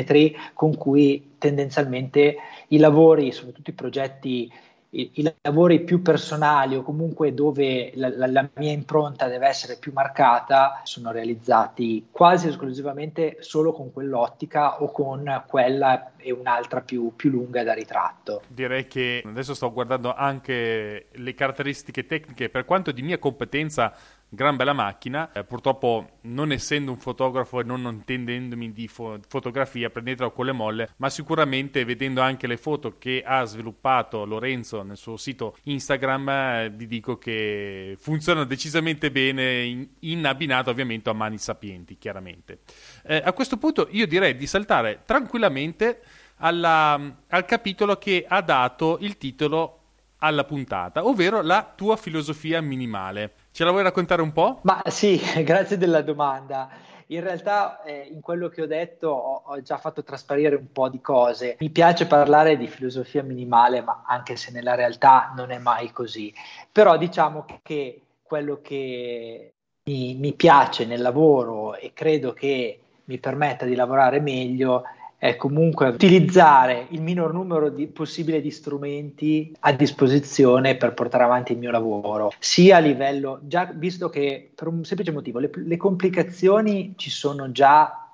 con cui tendenzialmente i lavori, soprattutto i progetti i, i, lavori più personali o comunque dove la, la, la, mia impronta deve essere più marcata sono realizzati quasi esclusivamente solo con quell'ottica o con quella e un'altra più, più lunga da ritratto. Direi che adesso sto guardando anche le caratteristiche tecniche per quanto di mia competenza gran bella macchina. Eh, purtroppo, non essendo un fotografo e non intendendomi di fo- fotografia, prendetela con le molle, ma sicuramente vedendo anche le foto che ha sviluppato Lorenzo nel suo sito Instagram, eh, vi dico che funziona decisamente bene, in, in abbinato ovviamente a mani sapienti, chiaramente. Eh, a questo punto io direi di saltare tranquillamente alla, al capitolo che ha dato il titolo alla puntata, ovvero la tua filosofia minimale. Ce la vuoi raccontare un po'? Ma sì, *laughs* grazie della domanda. In realtà eh, in quello che ho detto ho, ho, già fatto trasparire un po' di cose. Mi piace parlare di filosofia minimale, ma anche se nella realtà non è mai così. Però diciamo che quello che mi, mi piace nel lavoro e credo che mi permetta di lavorare meglio è comunque utilizzare il minor numero di, possibile di strumenti a disposizione per portare avanti il mio lavoro, sia a livello, già visto che per un semplice motivo, le, le complicazioni ci sono già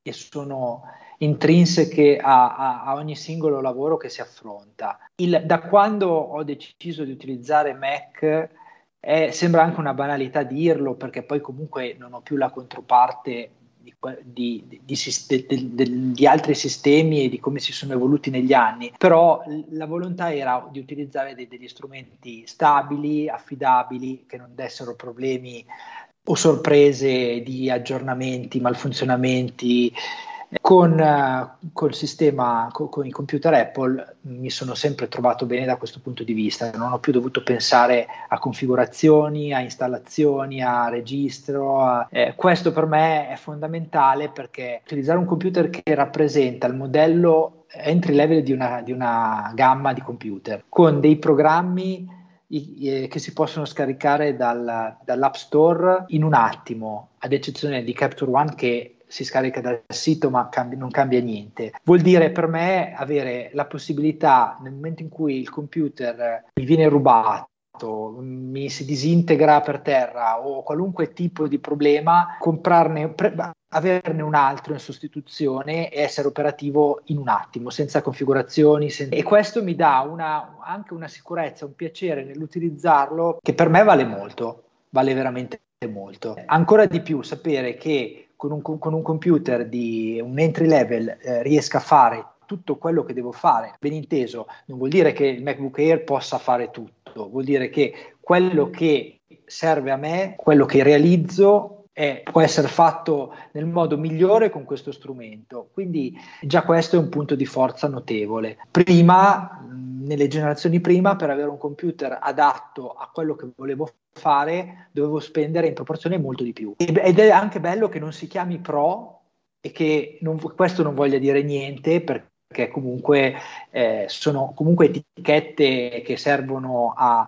e sono intrinseche a, a, a, ogni singolo lavoro che si affronta. Il, da quando ho deciso di utilizzare Mac, eh, sembra anche una banalità dirlo perché poi comunque non ho più la controparte di, di, di, altri sistemi e di come si sono evoluti negli anni, però la volontà era di utilizzare dei, degli strumenti stabili, affidabili, che non dessero problemi o sorprese di aggiornamenti, malfunzionamenti con, uh, col sistema, con, con, i computer Apple mi sono sempre trovato bene da questo punto di vista, non ho più dovuto pensare a configurazioni, a installazioni, a registro. A... Eh, questo per me è fondamentale perché utilizzare un computer che rappresenta il modello entry level di una, di una gamma di computer con dei programmi eh, che si possono scaricare dal, dall'App Store in un attimo, ad eccezione di Capture One che si scarica dal sito ma cambi, non cambia niente. Vuol dire per me avere la possibilità nel momento in cui il computer mi viene rubato mi si disintegra per terra o qualunque tipo di problema, comprarne, pre- averne un altro in sostituzione e essere operativo in un attimo, senza configurazioni. Senza... E questo mi dà una, anche una sicurezza, un piacere nell'utilizzarlo che per me vale molto, vale veramente molto. Ancora di più sapere che con un, con un computer di un entry level eh, riesca a fare tutto quello che devo fare. Ben inteso, non vuol dire che il MacBook Air possa fare tutto, vuol dire che quello che serve a me, quello che realizzo, è, può essere fatto nel modo migliore con questo strumento. Quindi già questo è un punto di forza notevole. Prima, nelle generazioni prima, per avere un computer adatto a quello che volevo fare dovevo spendere in proporzione molto di più. Ed è anche bello che non si chiami Pro e che non, questo non voglia dire niente perché comunque eh, sono comunque etichette che servono a,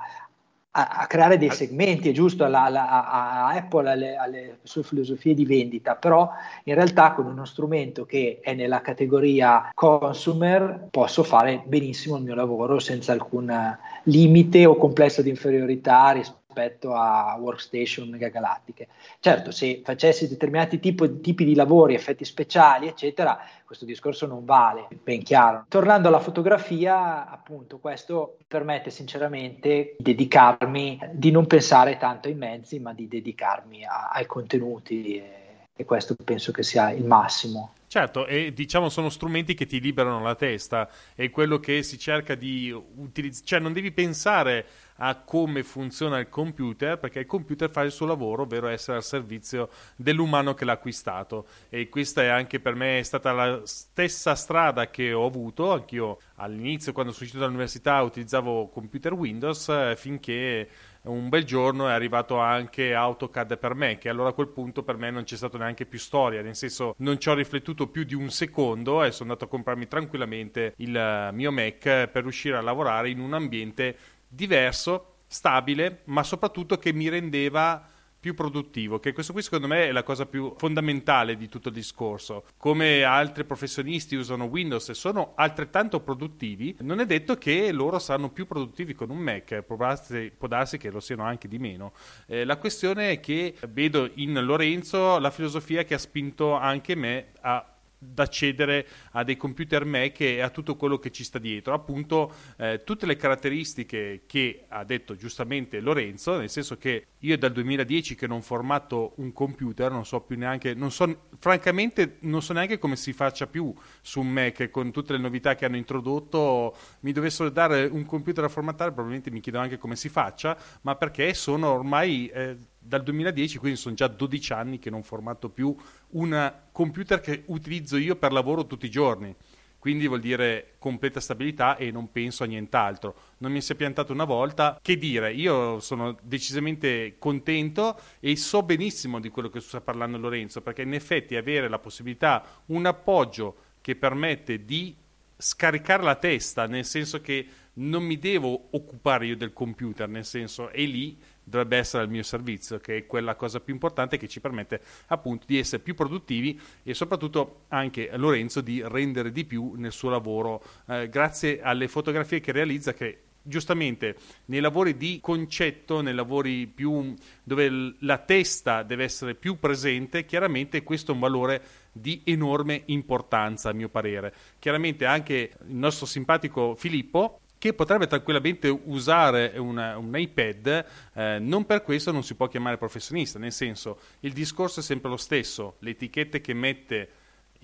a, a creare dei segmenti, è giusto, alla, alla, a, Apple, alle, alle, sue filosofie di vendita, però in realtà con uno strumento che è nella categoria consumer posso fare benissimo il mio lavoro senza alcun limite o complesso di inferiorità rispetto rispetto a workstation megagalattiche. Certo, se facessi determinati tipo, tipi di lavori, effetti speciali, eccetera, questo discorso non vale, ben chiaro. Tornando alla fotografia, appunto, questo permette sinceramente di dedicarmi, di non pensare tanto ai mezzi, ma di dedicarmi a, ai contenuti e, e questo penso che sia il massimo. Certo, e diciamo sono strumenti che ti liberano la testa, è quello che si cerca di utilizzare, cioè non devi pensare a come funziona il computer, perché il computer fa il suo lavoro, ovvero essere al servizio dell'umano che l'ha acquistato. E questa è anche per me stata la stessa strada che ho avuto, anch'io all'inizio quando sono uscito dall'università utilizzavo computer Windows eh, finché un bel giorno è arrivato anche AutoCAD per me, che allora a quel punto per me non c'è stata neanche più storia, nel senso non ci ho riflettuto più di un secondo e sono andato a comprarmi tranquillamente il eh, mio Mac per riuscire a lavorare in un ambiente diverso, stabile, ma soprattutto che mi rendeva più produttivo, che questo qui secondo me è la cosa più fondamentale di tutto il discorso. Come altri professionisti usano Windows e sono altrettanto produttivi, non è detto che loro saranno più produttivi con un Mac, può darsi, può darsi che lo siano anche di meno. Eh, la questione è che vedo in Lorenzo la filosofia che ha spinto anche me a da accedere a dei computer Mac e a tutto quello che ci sta dietro. Appunto, eh, tutte le caratteristiche che ha detto giustamente Lorenzo, nel senso che io dal 2010 che non formato un computer, non so più neanche, non so, francamente non so neanche come si faccia più su un Mac con tutte le novità che hanno introdotto. Mi dovessero dare un computer a formattare, probabilmente mi chiedo anche come si faccia, ma perché sono ormai... Eh, dal 2010, quindi sono già 12 anni che non formato più un computer che utilizzo io per lavoro tutti i giorni. Quindi vuol dire completa stabilità e non penso a nient'altro. Non mi si è piantato una volta. Che dire, io sono decisamente contento e so benissimo di quello che sta parlando Lorenzo, perché in effetti avere la possibilità, un appoggio che permette di scaricare la testa, nel senso che non mi devo occupare io del computer, nel senso è lì dovrebbe essere al mio servizio, che è quella cosa più importante che ci permette appunto di essere più produttivi e soprattutto anche Lorenzo di rendere di più nel suo lavoro eh, grazie alle fotografie che realizza che giustamente nei lavori di concetto, nei lavori più, dove la testa deve essere più presente, chiaramente questo è un valore di enorme importanza, a mio parere. Chiaramente anche il nostro simpatico Filippo che potrebbe tranquillamente usare una, un iPad, eh, non per questo non si può chiamare professionista, nel senso il discorso è sempre lo stesso, le etichette che mette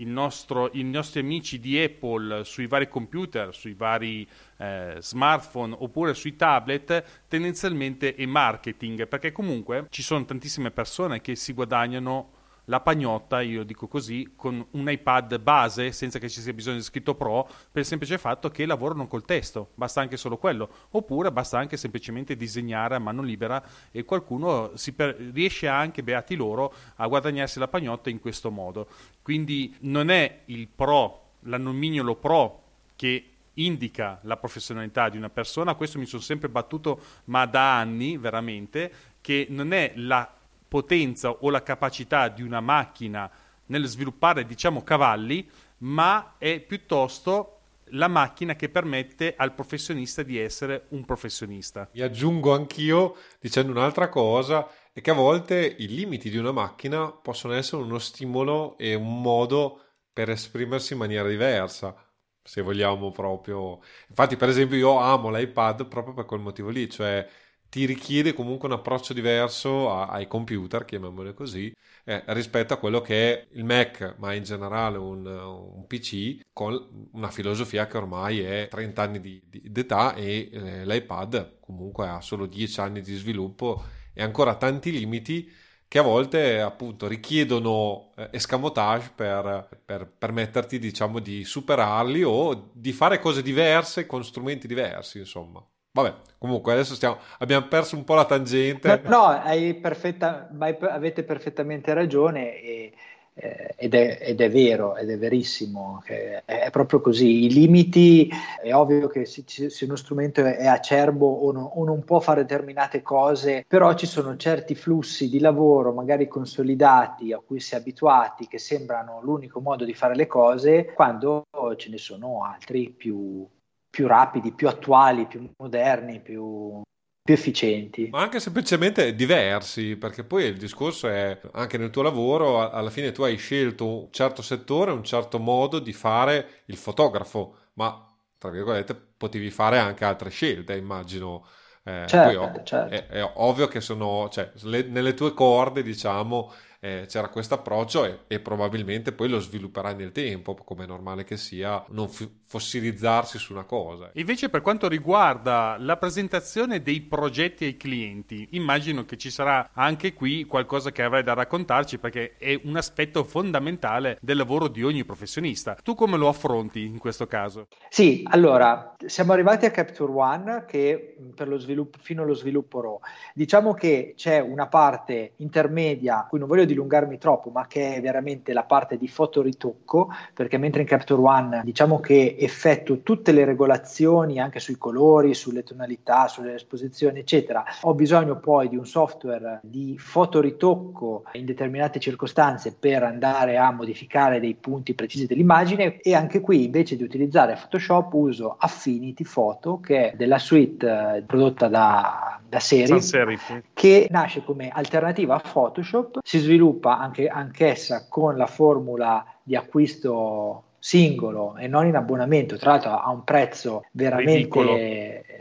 nostro, i nostri amici di Apple sui vari computer, sui vari eh, smartphone oppure sui tablet, tendenzialmente è marketing, perché comunque ci sono tantissime persone che si guadagnano la pagnotta, io dico così, con un iPad base senza che ci sia bisogno di scritto pro per il semplice fatto che lavorano col testo, basta anche solo quello, oppure basta anche semplicemente disegnare a mano libera e qualcuno per, riesce anche, beati loro, a guadagnarsi la pagnotta in questo modo. Quindi non è il pro, l'annomignolo pro che indica la professionalità di una persona, questo mi sono sempre battuto, ma da anni veramente, che non è la potenza o la capacità di una macchina nel sviluppare, diciamo, cavalli, ma è piuttosto la macchina che permette al professionista di essere un professionista. Mi aggiungo anch'io dicendo un'altra cosa, è che a volte i limiti di una macchina possono essere uno stimolo e un modo per esprimersi in maniera diversa, se vogliamo proprio. Infatti, per esempio, io amo l'iPad proprio per quel motivo lì, cioè ti richiede comunque un approccio diverso a, ai computer, chiamiamole così, eh, rispetto a quello che è il Mac, ma in generale un, un, PC, con una filosofia che ormai è 30 anni di, di, d'età e eh, l'iPad comunque ha solo 10 anni di sviluppo e ancora tanti limiti che a volte appunto richiedono eh, escamotage per, per permetterti diciamo di superarli o di fare cose diverse con strumenti diversi insomma Vabbè, comunque adesso stiamo, abbiamo perso un po' la tangente. No, no perfetta, avete perfettamente ragione e, eh, ed, è, ed, è, vero, ed è verissimo, è, è, proprio così. I limiti, è ovvio che se, se uno strumento è acerbo o, no, o, non può fare determinate cose, però ci sono certi flussi di lavoro magari consolidati a cui si è abituati che sembrano l'unico modo di fare le cose, quando ce ne sono altri più più rapidi, più attuali, più moderni, più, più efficienti. Ma anche semplicemente diversi, perché poi il discorso è anche nel tuo lavoro, alla fine tu hai scelto un certo settore, un certo modo di fare il fotografo, ma tra virgolette potevi fare anche altre scelte, immagino. Eh, certo, poi, certo. È, è, ovvio che sono, cioè, le, nelle tue corde, diciamo, eh, c'era questo approccio e, e, probabilmente poi lo svilupperai nel tempo, come è normale che sia, non f- fossilizzarsi su una cosa. Invece per quanto riguarda la presentazione dei progetti ai clienti, immagino che ci sarà anche qui qualcosa che avrai da raccontarci perché è un aspetto fondamentale del lavoro di ogni professionista. Tu come lo affronti in questo caso? Sì, allora, siamo arrivati a Capture One che per lo sviluppo, fino allo sviluppo RAW. Diciamo che c'è una parte intermedia, cui non voglio dilungarmi troppo, ma che è veramente la parte di fotoritocco, perché mentre in Capture One diciamo che effettuo tutte le regolazioni anche sui colori, sulle tonalità, sulle esposizioni, eccetera, ho bisogno poi di un software di fotoritocco in determinate circostanze per andare a modificare dei punti precisi dell'immagine e anche qui invece di utilizzare Photoshop uso Affinity Photo che è della suite eh, prodotta da, da Serif, che nasce come alternativa a Photoshop, si sviluppa sviluppa anche, anch'essa con la formula di acquisto singolo e non in abbonamento, tra l'altro a un prezzo veramente ridicolo,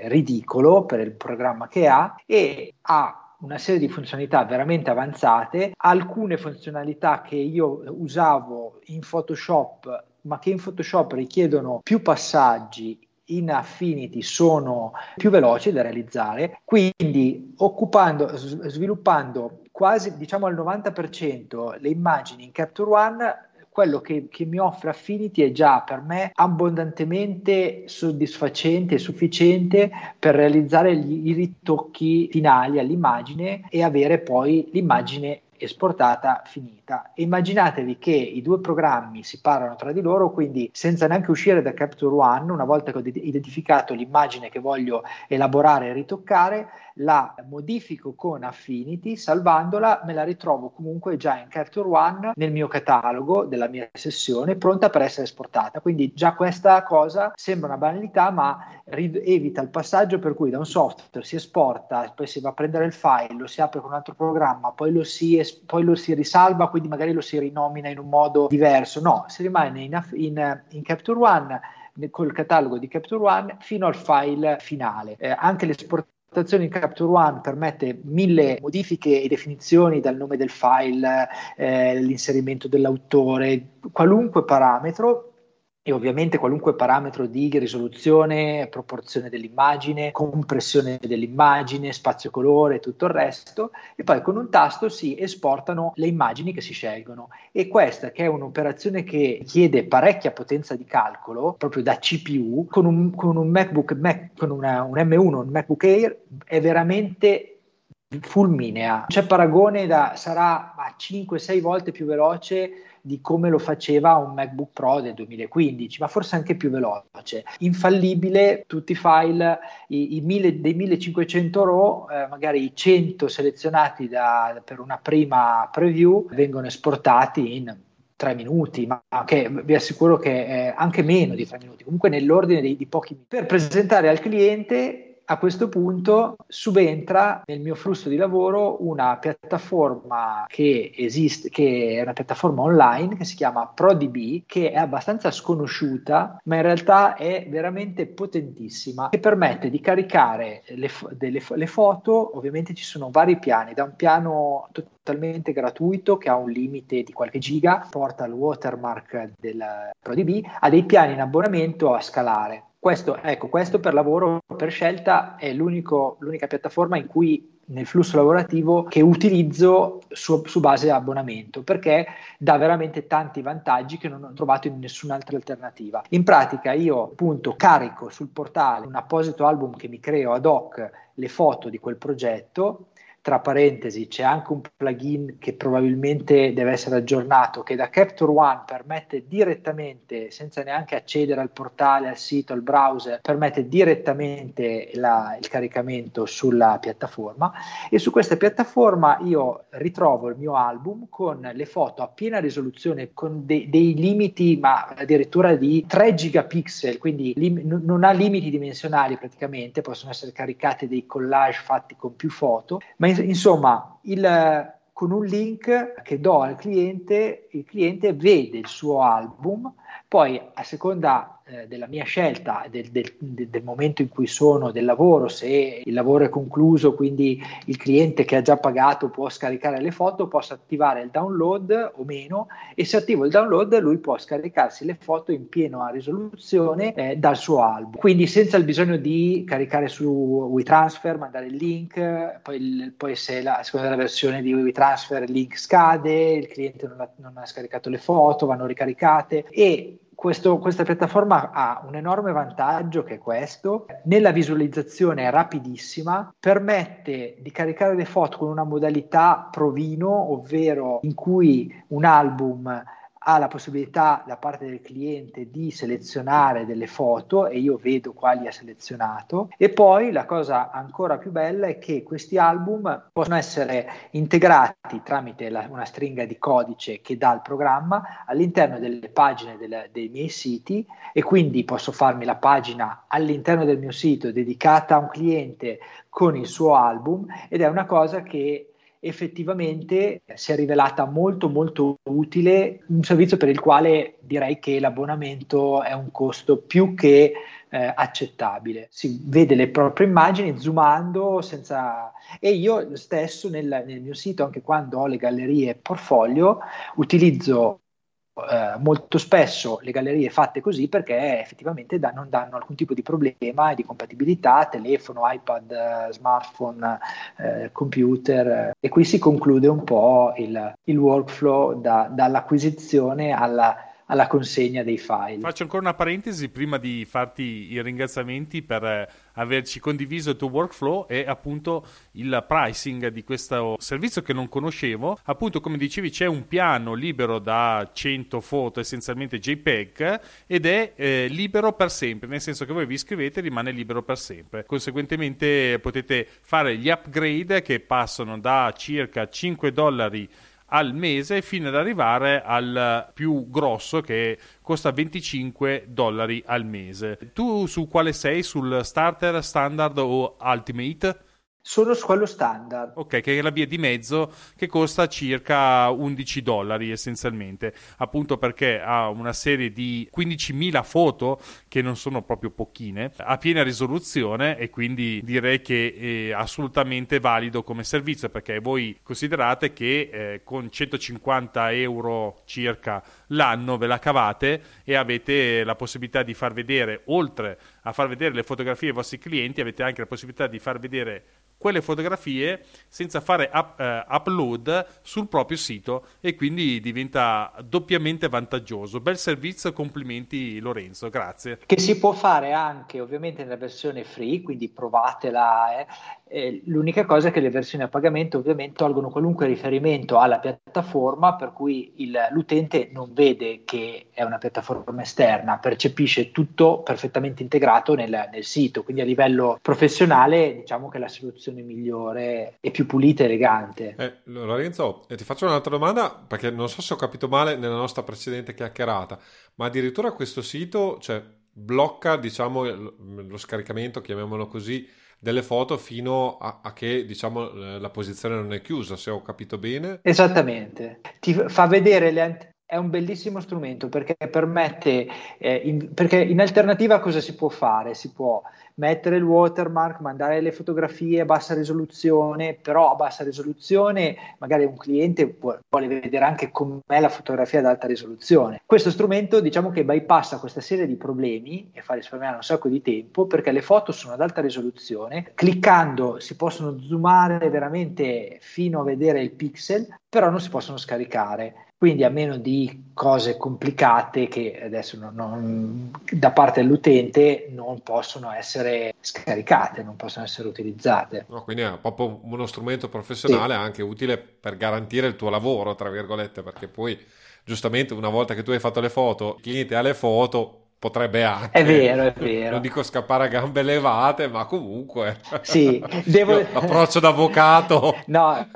ridicolo per il programma che ha e ha una serie di funzionalità veramente avanzate, alcune funzionalità che io usavo in Photoshop ma che in Photoshop richiedono più passaggi in Affinity sono più veloci da realizzare, quindi occupando, sviluppando quasi diciamo al 90% le immagini in Capture One quello che, che, mi offre Affinity è già per me abbondantemente soddisfacente e sufficiente per realizzare gli, i ritocchi finali all'immagine e avere poi l'immagine esportata finita. immaginatevi che i due programmi si parlano tra di loro, quindi senza neanche uscire da Capture One, una volta che ho identificato l'immagine che voglio elaborare e ritoccare, la modifico con Affinity, salvandola, me la ritrovo comunque già in Capture One nel mio catalogo della mia sessione, pronta per essere esportata. Quindi già questa cosa sembra una banalità, ma rid- evita il passaggio per cui da un software si esporta, poi si va a prendere il file, lo si apre con un altro programma, poi lo si esporta poi lo si risalva, quindi magari lo si rinomina in un modo diverso. No, si rimane in, in, in Capture One col catalogo di Capture One fino al file finale. Eh, anche l'esportazione in Capture One permette mille modifiche e definizioni dal nome del file, eh, l'inserimento dell'autore, qualunque parametro e ovviamente qualunque parametro di risoluzione, proporzione dell'immagine, compressione dell'immagine, spazio colore e tutto il resto e poi con un tasto si esportano le immagini che si scelgono e questa che è un'operazione che chiede parecchia potenza di calcolo proprio da CPU con un, con un MacBook Mac, con una, un M1, un MacBook Air è veramente fulminea. C'è paragone da sarà 5-6 volte più veloce di come lo faceva un MacBook Pro del 2015, ma forse anche più veloce. Infallibile, tutti i file, i, i mille, dei 1500 RAW, eh, magari i 100 selezionati da, per una prima preview, vengono esportati in tre minuti, ma che vi assicuro che è anche meno di tre minuti, comunque nell'ordine di, di pochi minuti. Per presentare al cliente a questo punto subentra nel mio flusso di lavoro una piattaforma che esiste, che è una piattaforma online che si chiama ProDB, che è abbastanza sconosciuta, ma in realtà è veramente potentissima, che permette di caricare le, delle, le foto, ovviamente ci sono vari piani, da un piano totalmente gratuito che ha un limite di qualche giga, porta il watermark del ProDB, a dei piani in abbonamento a scalare. Questo, ecco, questo per lavoro, per scelta, è l'unica piattaforma in cui nel flusso lavorativo che utilizzo su, su, base abbonamento perché dà veramente tanti vantaggi che non ho trovato in nessun'altra alternativa. In pratica io appunto carico sul portale un apposito album che mi creo ad hoc le foto di quel progetto tra parentesi c'è anche un plugin che probabilmente deve essere aggiornato che da Capture One permette direttamente senza neanche accedere al portale, al sito, al browser, permette direttamente la, il caricamento sulla piattaforma. E su questa piattaforma io ritrovo il mio album con le foto a piena risoluzione con de, dei limiti ma addirittura di 3 gigapixel quindi lim, non ha limiti dimensionali praticamente possono essere caricati dei collage fatti con più foto ma insomma, il, con un link che do al cliente, il cliente vede il suo album, poi a seconda eh, della mia scelta, del, del, del, momento in cui sono, del lavoro, se il lavoro è concluso, quindi il cliente che ha già pagato può scaricare le foto, posso attivare il download o meno e se attivo il download lui può scaricarsi le foto in piena risoluzione eh, dal suo album. Quindi senza il bisogno di caricare su WeTransfer, mandare il link, poi, poi se la, seconda della versione di WeTransfer il link scade, il cliente non ha, non ha scaricato le foto, vanno ricaricate e questo, questa piattaforma ha un enorme vantaggio che è questo, nella visualizzazione rapidissima, permette di caricare le foto con una modalità provino, ovvero in cui un album ha la possibilità da parte del cliente di selezionare delle foto e io vedo quali ha selezionato. E poi la cosa ancora più bella è che questi album possono essere integrati tramite la, una stringa di codice che dà il programma all'interno delle pagine del, dei miei siti e quindi posso farmi la pagina all'interno del mio sito dedicata a un cliente con il suo album ed è una cosa che effettivamente si è rivelata molto molto utile, un servizio per il quale direi che l'abbonamento è un costo più che eh, accettabile. Si vede le proprie immagini zoomando senza... e io stesso nel, nel mio sito, anche quando ho le gallerie portfolio, utilizzo eh, molto spesso le gallerie fatte così perché effettivamente da, non danno alcun tipo di problema di compatibilità, telefono, iPad, eh, smartphone, eh, computer eh, e qui si conclude un po' il, il workflow da, dall'acquisizione alla alla consegna dei file. Faccio ancora una parentesi prima di farti i ringraziamenti per eh, averci condiviso il tuo workflow e appunto il pricing di questo servizio che non conoscevo. Appunto, come dicevi, c'è un piano libero da 100 foto, essenzialmente JPEG, ed è eh, libero per sempre, nel senso che voi vi iscrivete e rimane libero per sempre. Conseguentemente potete fare gli upgrade che passano da circa 5 dollari al mese fino ad arrivare al più grosso che costa 25 dollari al mese. Tu su quale sei? Sul starter, standard o ultimate? Solo su quello standard. Ok, che è la via di mezzo che costa circa 11 dollari essenzialmente, appunto perché ha una serie di 15.000 foto che non sono proprio pochine, a piena risoluzione e quindi direi che è assolutamente valido come servizio perché voi considerate che eh, con 150 euro circa l'anno ve la cavate e avete la possibilità di far vedere, oltre a far vedere le fotografie ai vostri clienti, avete anche la possibilità di far vedere quelle fotografie senza fare up, eh, upload sul proprio sito e quindi diventa doppiamente vantaggioso. Bel servizio, complimenti Lorenzo, grazie. Che si può fare anche ovviamente nella versione free, quindi provatela. Eh. L'unica cosa è che le versioni a pagamento ovviamente tolgono qualunque riferimento alla piattaforma, per cui il, l'utente non vede che è una piattaforma esterna, percepisce tutto perfettamente integrato nel, nel sito, quindi a livello professionale diciamo che la soluzione migliore e più pulita e elegante. Eh, Lorenzo, eh, ti faccio un'altra domanda perché non so se ho capito male nella nostra precedente chiacchierata, ma addirittura questo sito cioè, blocca diciamo, lo scaricamento, chiamiamolo così, delle foto fino a, a, che diciamo la posizione non è chiusa, se ho capito bene. Esattamente, ti fa vedere le, è un bellissimo strumento perché permette, eh, in, perché in alternativa cosa si può fare? Si può mettere il watermark, mandare le fotografie a bassa risoluzione, però a bassa risoluzione magari un cliente vuole vedere anche com'è la fotografia ad alta risoluzione. Questo strumento diciamo che bypassa questa serie di problemi e fa risparmiare un sacco di tempo perché le foto sono ad alta risoluzione, cliccando si possono zoomare veramente fino a vedere il pixel, però non si possono scaricare. Quindi a meno di cose complicate che adesso non, non, da parte dell'utente non possono essere scaricate, non possono essere utilizzate. No, quindi è proprio uno strumento professionale sì. anche utile per garantire il tuo lavoro, tra virgolette, perché poi giustamente una volta che tu hai fatto le foto, il cliente ha le foto, potrebbe anche. È vero, è vero. Non dico scappare a gambe levate, ma comunque. Sì, devo... Approccio d'avvocato. *laughs* No,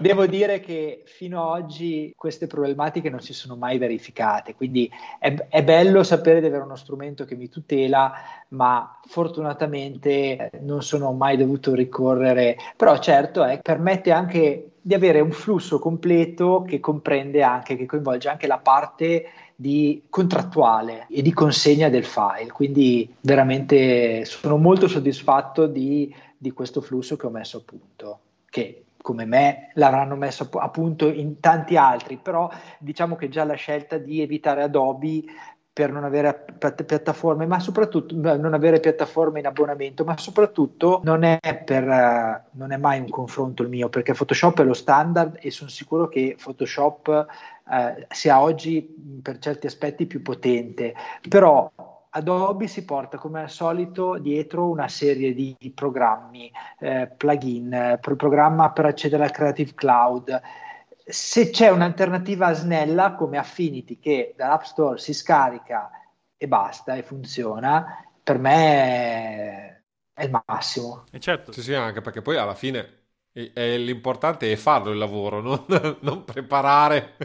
devo dire che fino ad oggi queste problematiche non si sono mai verificate, quindi è, è bello sapere di avere uno strumento che mi tutela, ma fortunatamente non sono mai dovuto ricorrere. Però certo, eh, permette anche di avere un flusso completo che comprende anche, che coinvolge anche la parte di contrattuale e di consegna del file. Quindi veramente sono molto soddisfatto di, di questo flusso che ho messo a punto, che come me l'avranno messo a punto in tanti altri, però diciamo che già la scelta di evitare Adobe per non avere piattaforme, ma soprattutto non avere piattaforme in abbonamento, ma soprattutto non è, per, non è mai un confronto il mio, perché Photoshop è lo standard e sono sicuro che Photoshop eh, sia oggi per certi aspetti più potente, però Adobe si porta come al solito dietro una serie di, di programmi, eh, plugin, eh, programma per accedere al Creative Cloud, se c'è un'alternativa snella come Affinity che dall'App Store si scarica e basta e funziona, per me è il massimo. E certo. Sì, sì, anche perché poi alla fine è, l'importante è farlo il lavoro, non, *laughs* non, preparare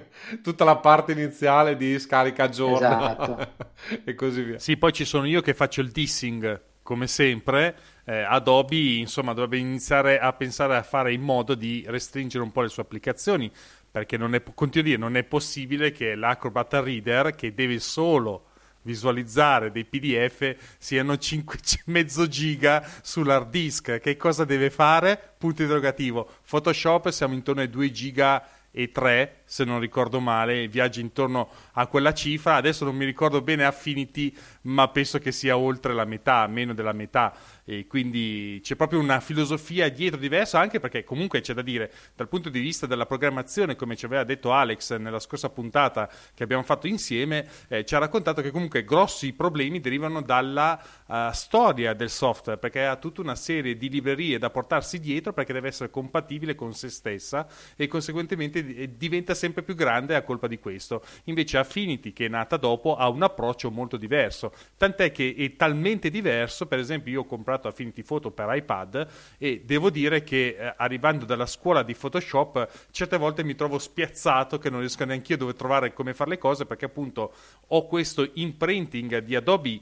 tutta la parte iniziale di scarica aggiorna esatto. *laughs* e così via. Sì, poi ci sono io che faccio il dissing come sempre eh, Adobe insomma dovrebbe iniziare a pensare a fare in modo di restringere un po' le sue applicazioni perché non è, dire, non è possibile che l'Acrobat Reader che deve solo visualizzare dei PDF siano 5, *laughs* mezzo giga sull'hard disk che cosa deve fare? punto interrogativo Photoshop siamo intorno ai 2 giga e 3 se non ricordo male, viaggia intorno a quella cifra. Adesso non mi ricordo bene Affinity, ma penso che sia oltre la metà, meno della metà. E quindi c'è proprio una filosofia dietro diversa, anche perché comunque c'è da dire, dal punto di vista della programmazione, come ci aveva detto Alex nella scorsa puntata che abbiamo fatto insieme, eh, ci ha raccontato che comunque grossi problemi derivano dalla uh, storia del software, perché ha tutta una serie di librerie da portarsi dietro perché deve essere compatibile con se stessa e conseguentemente diventa sempre più grande a colpa di questo. Invece Affinity, che è nata dopo, ha un approccio molto diverso, tant'è che è talmente diverso, per esempio io ho comprato Affinity Photo per iPad e devo dire che eh, arrivando dalla scuola di Photoshop certe volte mi trovo spiazzato che non riesco neanche io dove trovare come fare le cose perché appunto ho questo imprinting di Adobe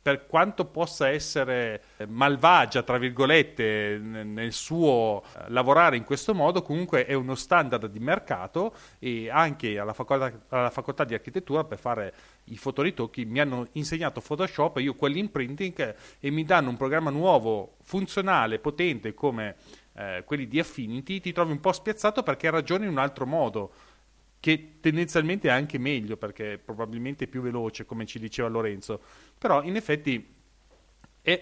per quanto possa essere malvagia, tra virgolette, nel suo eh, lavorare in questo modo, comunque è uno standard di mercato e anche alla facoltà, alla facoltà di architettura per fare i fotoritocchi mi hanno insegnato Photoshop, io quell'imprinting e mi danno un programma nuovo, funzionale, potente come eh, quelli di Affinity, ti trovi un po' spiazzato perché ragioni in un altro modo che tendenzialmente è anche meglio perché è probabilmente più veloce, come ci diceva Lorenzo, però in effetti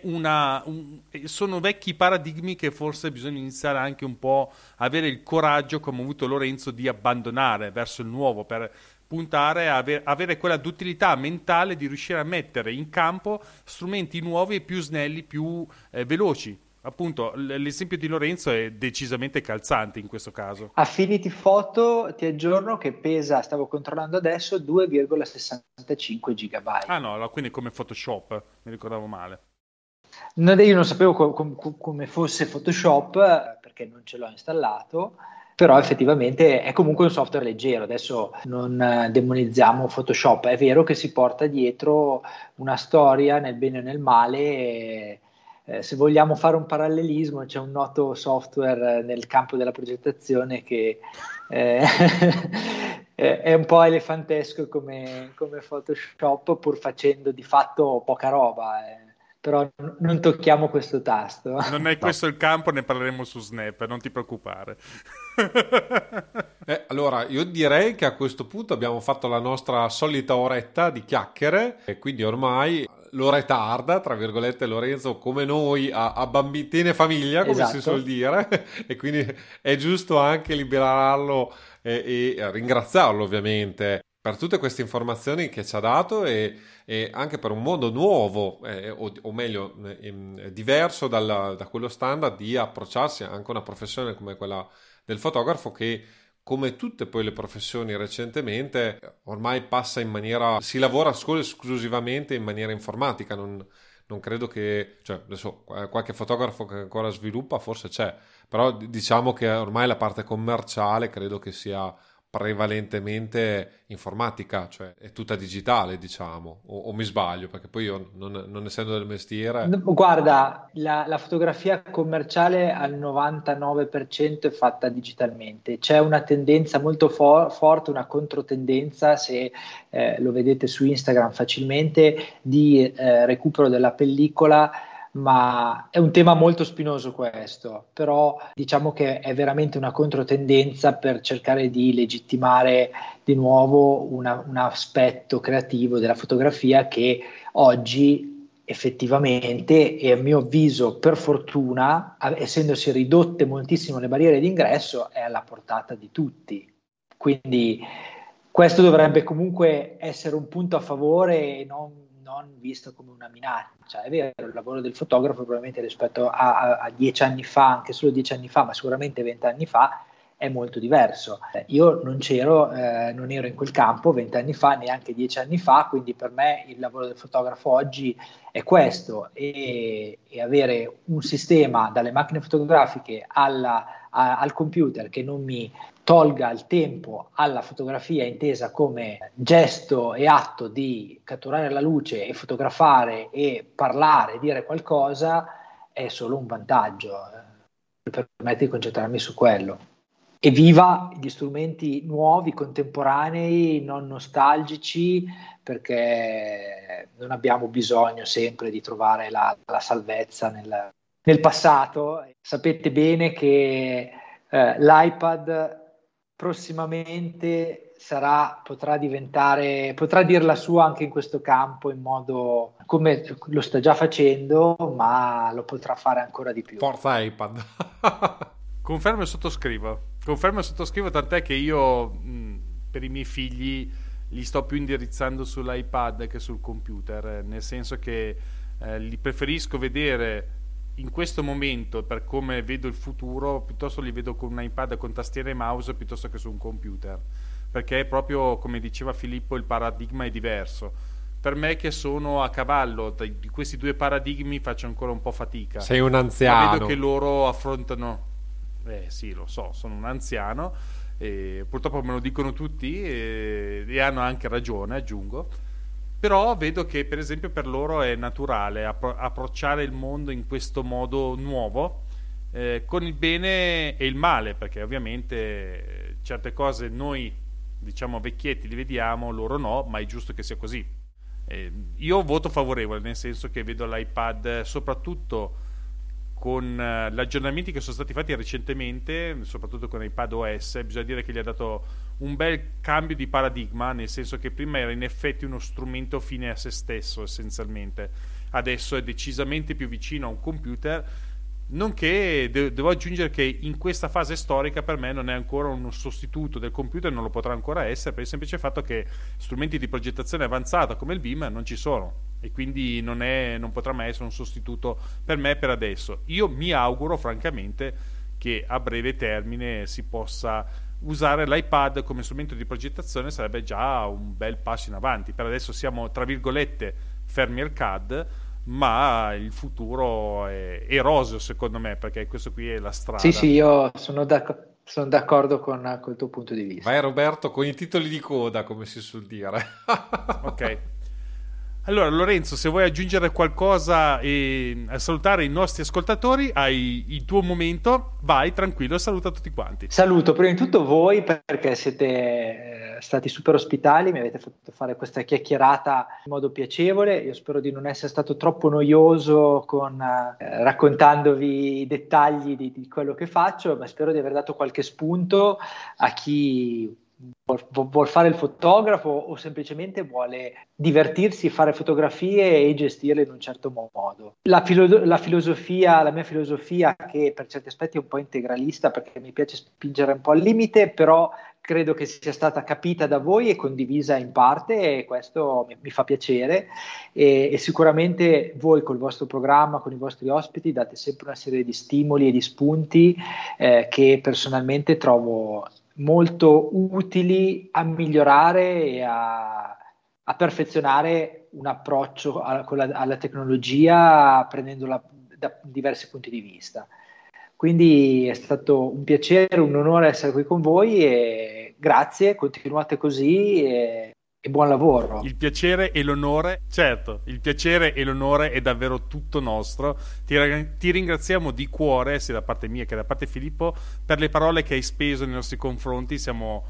una, un, sono vecchi paradigmi che forse bisogna iniziare anche un po' a avere il coraggio, come ha avuto Lorenzo, di abbandonare verso il nuovo per puntare a avere, avere quella d'utilità mentale di riuscire a mettere in campo strumenti nuovi e più snelli, più eh, veloci appunto l'esempio di Lorenzo è decisamente calzante in questo caso. Affinity Photo ti aggiorno che pesa, stavo controllando adesso, 2,65 GB. Ah no, quindi come Photoshop, mi ricordavo male. No, io non sapevo co- com- come fosse Photoshop perché non ce l'ho installato, però effettivamente è comunque un software leggero. Adesso non demonizziamo Photoshop, è vero che si porta dietro una storia nel bene e nel male. Eh, se vogliamo fare un parallelismo, c'è un noto software nel campo della progettazione che eh, *laughs* è un po' elefantesco come, come, Photoshop, pur facendo di fatto poca roba. Eh. Però non tocchiamo questo tasto. Non è questo no. il campo, ne parleremo su Snap, non ti preoccupare. *laughs* eh, allora, io direi che a questo punto abbiamo fatto la nostra solita oretta di chiacchiere e quindi ormai lo retarda, tra virgolette, Lorenzo, come noi, a, a bambini, tiene famiglia, come esatto. si suol dire, *laughs* e quindi è giusto anche liberarlo e, e ringraziarlo, ovviamente, per tutte queste informazioni che ci ha dato e, e anche per un modo nuovo, eh, o, o, meglio, eh, diverso dalla, da quello standard di approcciarsi anche a una professione come quella del fotografo che come tutte poi le professioni recentemente, ormai passa in maniera, si lavora solo esclusivamente in maniera informatica, non, non credo che, cioè adesso qualche fotografo che ancora sviluppa forse c'è, però diciamo che ormai la parte commerciale credo che sia prevalentemente informatica, cioè è tutta digitale, diciamo, o, o mi sbaglio, perché poi io non, non, essendo del mestiere... Guarda, la, la, fotografia commerciale al 99% è fatta digitalmente, c'è una tendenza molto for- forte, una controtendenza, se eh, lo vedete su Instagram facilmente, di eh, recupero della pellicola ma è un tema molto spinoso questo, però diciamo che è veramente una controtendenza per cercare di legittimare di nuovo una, un aspetto creativo della fotografia che oggi effettivamente e a mio avviso per fortuna, essendosi ridotte moltissimo le barriere d'ingresso, è alla portata di tutti. Quindi questo dovrebbe comunque essere un punto a favore e non non visto come una minaccia. È vero, il lavoro del fotografo probabilmente rispetto a, a, a dieci anni fa, anche solo dieci anni fa, ma sicuramente vent'anni fa, è molto diverso. Io non c'ero, eh, non ero in quel campo vent'anni fa, neanche dieci anni fa, quindi per me il lavoro del fotografo oggi è questo e, e avere un sistema dalle macchine fotografiche alla, a, al computer che non mi tolga il tempo alla fotografia intesa come gesto e atto di catturare la luce e fotografare e parlare, dire qualcosa, è solo un vantaggio. Mi eh, permette di concentrarmi su quello. E viva gli strumenti nuovi, contemporanei, non nostalgici, perché non abbiamo bisogno sempre di trovare la, la salvezza nel, nel passato. Sapete bene che eh, l'iPad prossimamente sarà, potrà diventare, potrà dir la sua anche in questo campo in modo come lo sta già facendo, ma lo potrà fare ancora di più. Forza iPad. *laughs* Confermo e sottoscrivo. Confermo e sottoscrivo, tant'è che io mh, per i miei figli li sto più indirizzando sull'iPad che sul computer, nel senso che eh, li preferisco vedere in questo momento, per come vedo il futuro, piuttosto li vedo con un iPad con tastiera e mouse piuttosto che su un computer. Perché proprio, come diceva Filippo, il paradigma è diverso. Per me che sono a cavallo di questi due paradigmi faccio ancora un po' fatica. Sei un anziano. Ma vedo che loro affrontano... Eh sì, lo so, sono un anziano. Purtroppo me lo dicono tutti e, e hanno anche ragione, aggiungo Però vedo che per esempio per loro è naturale appro- approcciare il mondo in questo modo nuovo, eh, con il bene e il male, perché ovviamente eh, certe cose noi diciamo vecchietti li vediamo, loro no, ma è giusto che sia così. Eh, io voto favorevole, nel senso che vedo l'iPad soprattutto con gli aggiornamenti che sono stati fatti recentemente, soprattutto con iPad OS, bisogna dire che gli ha dato un bel cambio di paradigma, nel senso che prima era in effetti uno strumento fine a se stesso essenzialmente, adesso è decisamente più vicino a un computer Nonché de- devo aggiungere che in questa fase storica per me non è ancora uno sostituto del computer, non lo potrà ancora essere per il semplice fatto che strumenti di progettazione avanzata come il BIM non ci sono e quindi non, è, non potrà mai essere un sostituto per me per adesso. Io mi auguro francamente che a breve termine si possa usare l'iPad come strumento di progettazione sarebbe già un bel passo in avanti. Per adesso siamo tra virgolette fermi al CAD ma il futuro è, è roseo secondo me perché questo qui è la strada. Sì, sì, io sono d'accordo. Sono d'accordo con, con, il tuo punto di vista. Vai Roberto con i titoli di coda, come si suol dire. ok. *laughs* Allora, Lorenzo, se vuoi aggiungere qualcosa e salutare i nostri ascoltatori, hai il tuo momento, vai tranquillo, saluta tutti quanti. Saluto prima di tutto voi perché siete eh, stati super ospitali, mi avete fatto fare questa chiacchierata in modo piacevole. Io spero di non essere stato troppo noioso con, eh, raccontandovi i dettagli di, di quello che faccio, ma spero di aver dato qualche spunto a chi vuol fare il fotografo o semplicemente vuole divertirsi, fare fotografie e gestirle in un certo modo. La, filo- la, filosofia, la mia filosofia, che per certi aspetti è un po' integralista perché mi piace spingere un po' al limite, però credo che sia stata capita da voi e condivisa in parte e questo mi, mi fa piacere e, e, sicuramente voi col vostro programma, con i vostri ospiti date sempre una serie di stimoli e di spunti eh, che personalmente trovo molto utili a migliorare e a, a perfezionare un approccio a, la, alla tecnologia prendendola da diversi punti di vista. Quindi è stato un piacere, un onore essere qui con voi e grazie, continuate così e buon lavoro. Il piacere e l'onore, certo, il piacere e l'onore è davvero tutto nostro. Ti, ti, ringraziamo di cuore, sia da parte mia che da parte Filippo, per le parole che hai speso nei nostri confronti. Siamo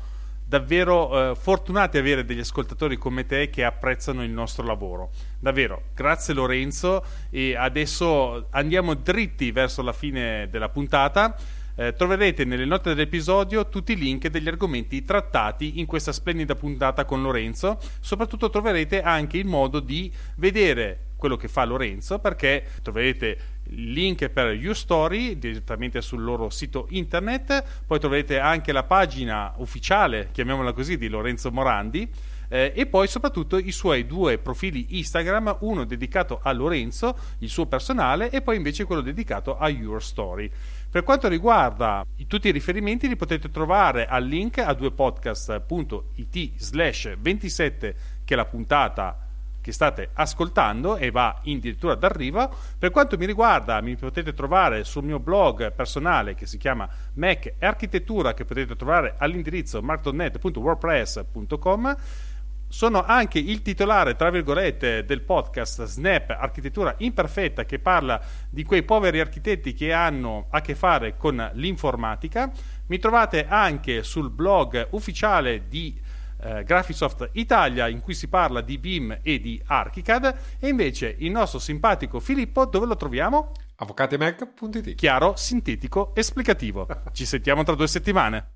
davvero eh, fortunati ad avere degli ascoltatori come te che apprezzano il nostro lavoro. Davvero, grazie Lorenzo e adesso andiamo dritti verso la fine della puntata. Eh, troverete nelle note dell'episodio tutti i link degli argomenti trattati in questa splendida puntata con Lorenzo. Soprattutto troverete anche il modo di vedere quello che fa Lorenzo perché troverete il link per UStory direttamente sul loro sito internet, poi troverete anche la pagina ufficiale, chiamiamola così, di Lorenzo Morandi. Eh, e poi soprattutto i suoi due profili Instagram, uno dedicato a Lorenzo, il suo personale, e poi invece quello dedicato a Your Story. Per quanto riguarda tutti i riferimenti li potete trovare al link a duepodcast.it slash 27 che è la puntata che state ascoltando e va addirittura d'arrivo. Per quanto mi riguarda, mi potete trovare sul mio blog personale che si chiama Mac e Architettura, che potete trovare all'indirizzo markdonet.wordpress.com sono anche il titolare, tra virgolette, del podcast Snap Architettura Imperfetta che parla di quei poveri architetti che hanno a che fare con l'informatica. Mi trovate anche sul blog ufficiale di eh, Graphisoft Italia in cui si parla di BIM e di Archicad e invece il nostro simpatico Filippo dove lo troviamo? Avvocatemag.it Chiaro, sintetico, esplicativo. *laughs* Ci sentiamo tra due settimane.